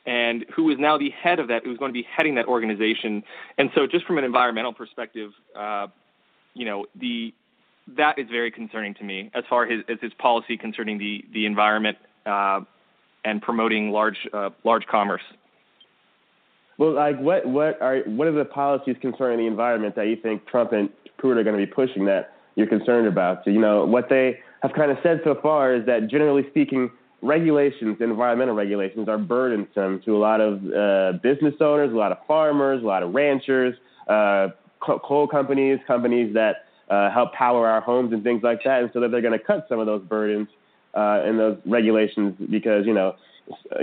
and who is now the head of that, who's going to be heading that organization. And so, just from an environmental perspective, uh, you know, the that is very concerning to me as far as, as his policy concerning the the environment uh, and promoting large uh, large commerce. Well, like what what are what are the policies concerning the environment that you think Trump and Pruitt are going to be pushing that you're concerned about? So, you know, what they have kind of said so far is that generally speaking regulations, environmental regulations, are burdensome to a lot of uh, business owners, a lot of farmers, a lot of ranchers, uh, coal companies, companies that uh, help power our homes and things like that. And so that they're going to cut some of those burdens uh, and those regulations because you know,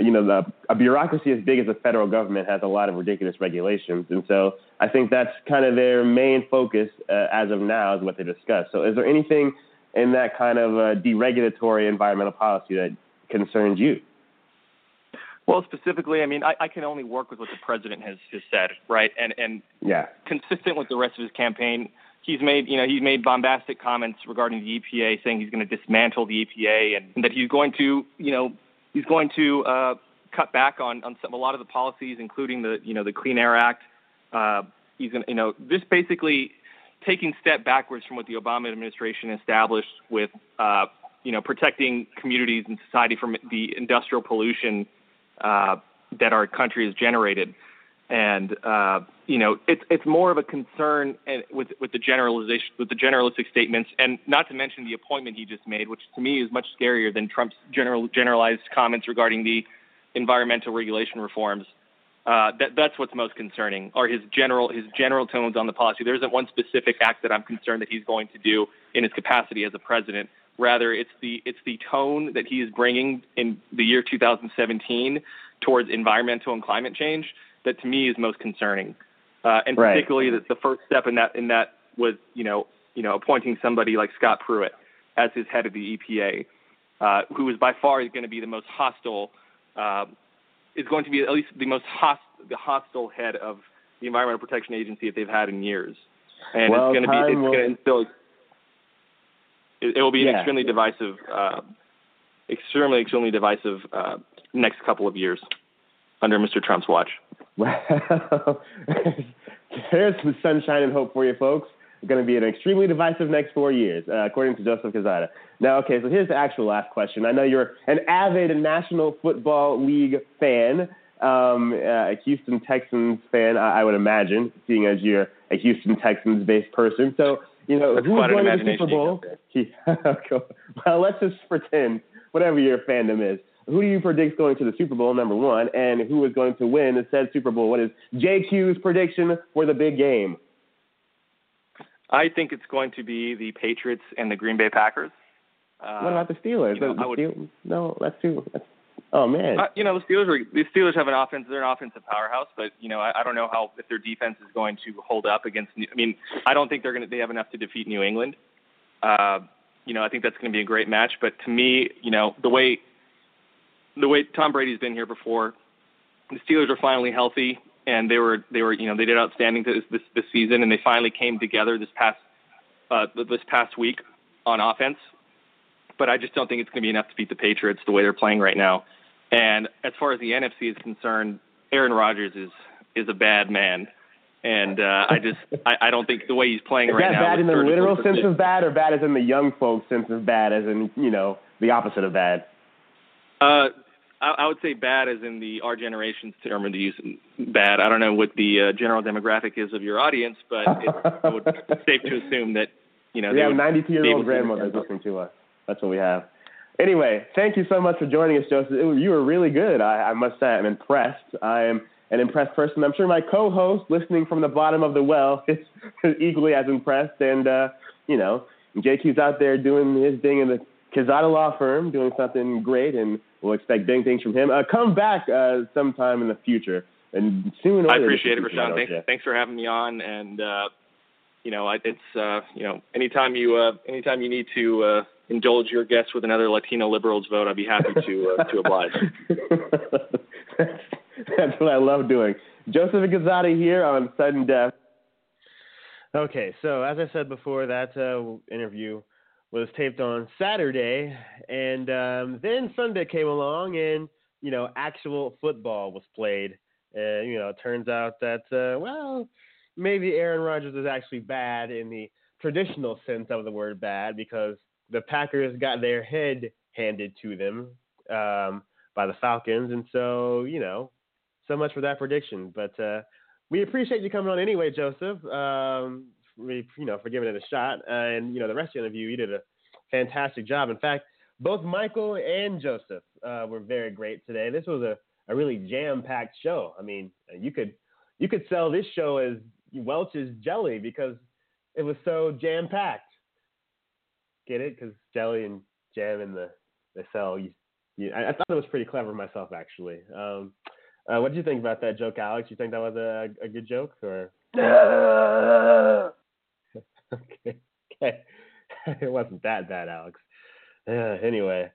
you know, the, a bureaucracy as big as the federal government has a lot of ridiculous regulations. And so I think that's kind of their main focus uh, as of now is what they discuss. So is there anything in that kind of uh, deregulatory environmental policy that concerns you? Well, specifically, I mean, I, I can only work with what the president has, has said, right? And and yeah, consistent with the rest of his campaign, he's made you know he's made bombastic comments regarding the EPA, saying he's going to dismantle the EPA and, and that he's going to you know he's going to uh, cut back on on some, a lot of the policies, including the you know the Clean Air Act. Uh, he's going to you know this basically taking step backwards from what the Obama administration established with uh, you know, protecting communities and society from the industrial pollution uh, that our country has generated. And uh, you know, it's it's more of a concern with with the generalization with the generalistic statements, and not to mention the appointment he just made, which to me is much scarier than Trump's general generalized comments regarding the environmental regulation reforms. Uh, that that's what's most concerning, are his general his general tones on the policy. There isn't one specific act that I'm concerned that he's going to do in his capacity as a president. Rather, it's the it's the tone that he is bringing in the year 2017 towards environmental and climate change that to me is most concerning, uh, and right. particularly that the first step in that in that was you know you know appointing somebody like Scott Pruitt as his head of the EPA, uh, who is by far going to be the most hostile. Uh, is going to be at least the most host, the hostile head of the Environmental Protection Agency that they've had in years, and well, it's going to be it's will... going to instill. It, it will be an extremely divisive, uh, extremely extremely divisive uh, next couple of years under Mr. Trump's watch. Well, there's some sunshine and hope for you folks. It's going to be an extremely divisive next four years, uh, according to Joseph Quezada. Now, okay, so here's the actual last question. I know you're an avid National Football League fan, um, uh, a Houston Texans fan, I, I would imagine, seeing as you're a Houston Texans-based person. So, you know, That's who's going to the Super Bowl? Cool. well, let's just pretend, whatever your fandom is. Who do you predict going to the Super Bowl, number one, and who is going to win the said Super Bowl? What is JQ's prediction for the big game? I think it's going to be the Patriots and the Green Bay Packers. Uh, what about the Steelers? you know, the I would- no, let's do. Oh man, Uh, you know, the Steelers are the Steelers have an offense. They're an offensive powerhouse, but you know, I, I don't know how if their defense is going to hold up against. New- I mean, I don't think they're going to. They have enough to defeat New England. Uh, you know, I think that's going to be a great match. But to me, you know, the way the way Tom Brady's been here before, the Steelers are finally healthy, and they were they were you know they did outstanding this this, this season, and they finally came together this past uh, this past week on offense. But I just don't think it's going to be enough to beat the Patriots the way they're playing right now. And as far as the NFC is concerned, Aaron Rodgers is is a bad man, and uh, I just I, I don't think the way he's playing is right that now. bad in the literal sense of bad, or bad as in the young folks sense of bad, as in you know the opposite of bad? Uh, I, I would say bad as in the our generation's term the use bad. I don't know what the uh, general demographic is of your audience, but it, it would, it's safe to assume that you know we have would 92 year old to grandmothers listening to us. That's what we have. Anyway, thank you so much for joining us, Joseph. It you were really good. I, I must say, I'm impressed. I am an impressed person. I'm sure my co-host, listening from the bottom of the well, is equally as impressed. And uh, you know, JQ's out there doing his thing in the Quezada Law Firm, doing something great, and we'll expect big things from him. Uh, come back uh, sometime in the future, and soon. or I appreciate it, this is, Rashawn. Thanks, you? thanks for having me on. And uh, you know, it's uh, you know, anytime you uh, anytime you need to uh, indulge your guests with another Latino liberals vote, I'd be happy to uh, to oblige. that's, that's what I love doing. Joseph Quezada here on Sudden Depth. Okay, so as I said before, that uh, interview was taped on Saturday, and um, then Sunday came along, and you know, actual football was played. And you know, it turns out that uh, well, maybe Aaron Rodgers is actually bad in the traditional sense of the word bad because the Packers got their head handed to them um, by the Falcons, and so you know, so much for that prediction. But uh, we appreciate you coming on anyway, Joseph. Um, you know, for giving it a shot, and you know, the rest of the interview, you did a fantastic job. In fact, both Michael and Joseph uh, were very great today. This was a, a really jam-packed show. I mean, you could you could sell this show as Welch's jelly because it was so jam-packed. Get it? Because jelly and jam in the the cell. You, you, I, I thought it was pretty clever myself, actually. Um, uh, what did you think about that joke, Alex? You think that was a, a good joke, or? okay, okay. it wasn't that bad, Alex. Uh, anyway,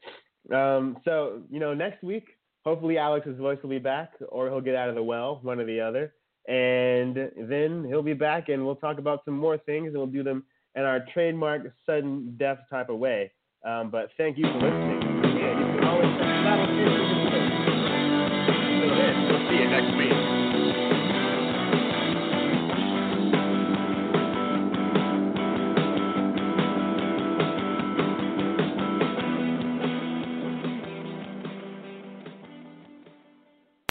um, so you know, next week, hopefully Alex's voice will be back, or he'll get out of the well, one or the other, and then he'll be back, and we'll talk about some more things, and we'll do them in our trademark sudden depth type of way. Um, but thank you for listening.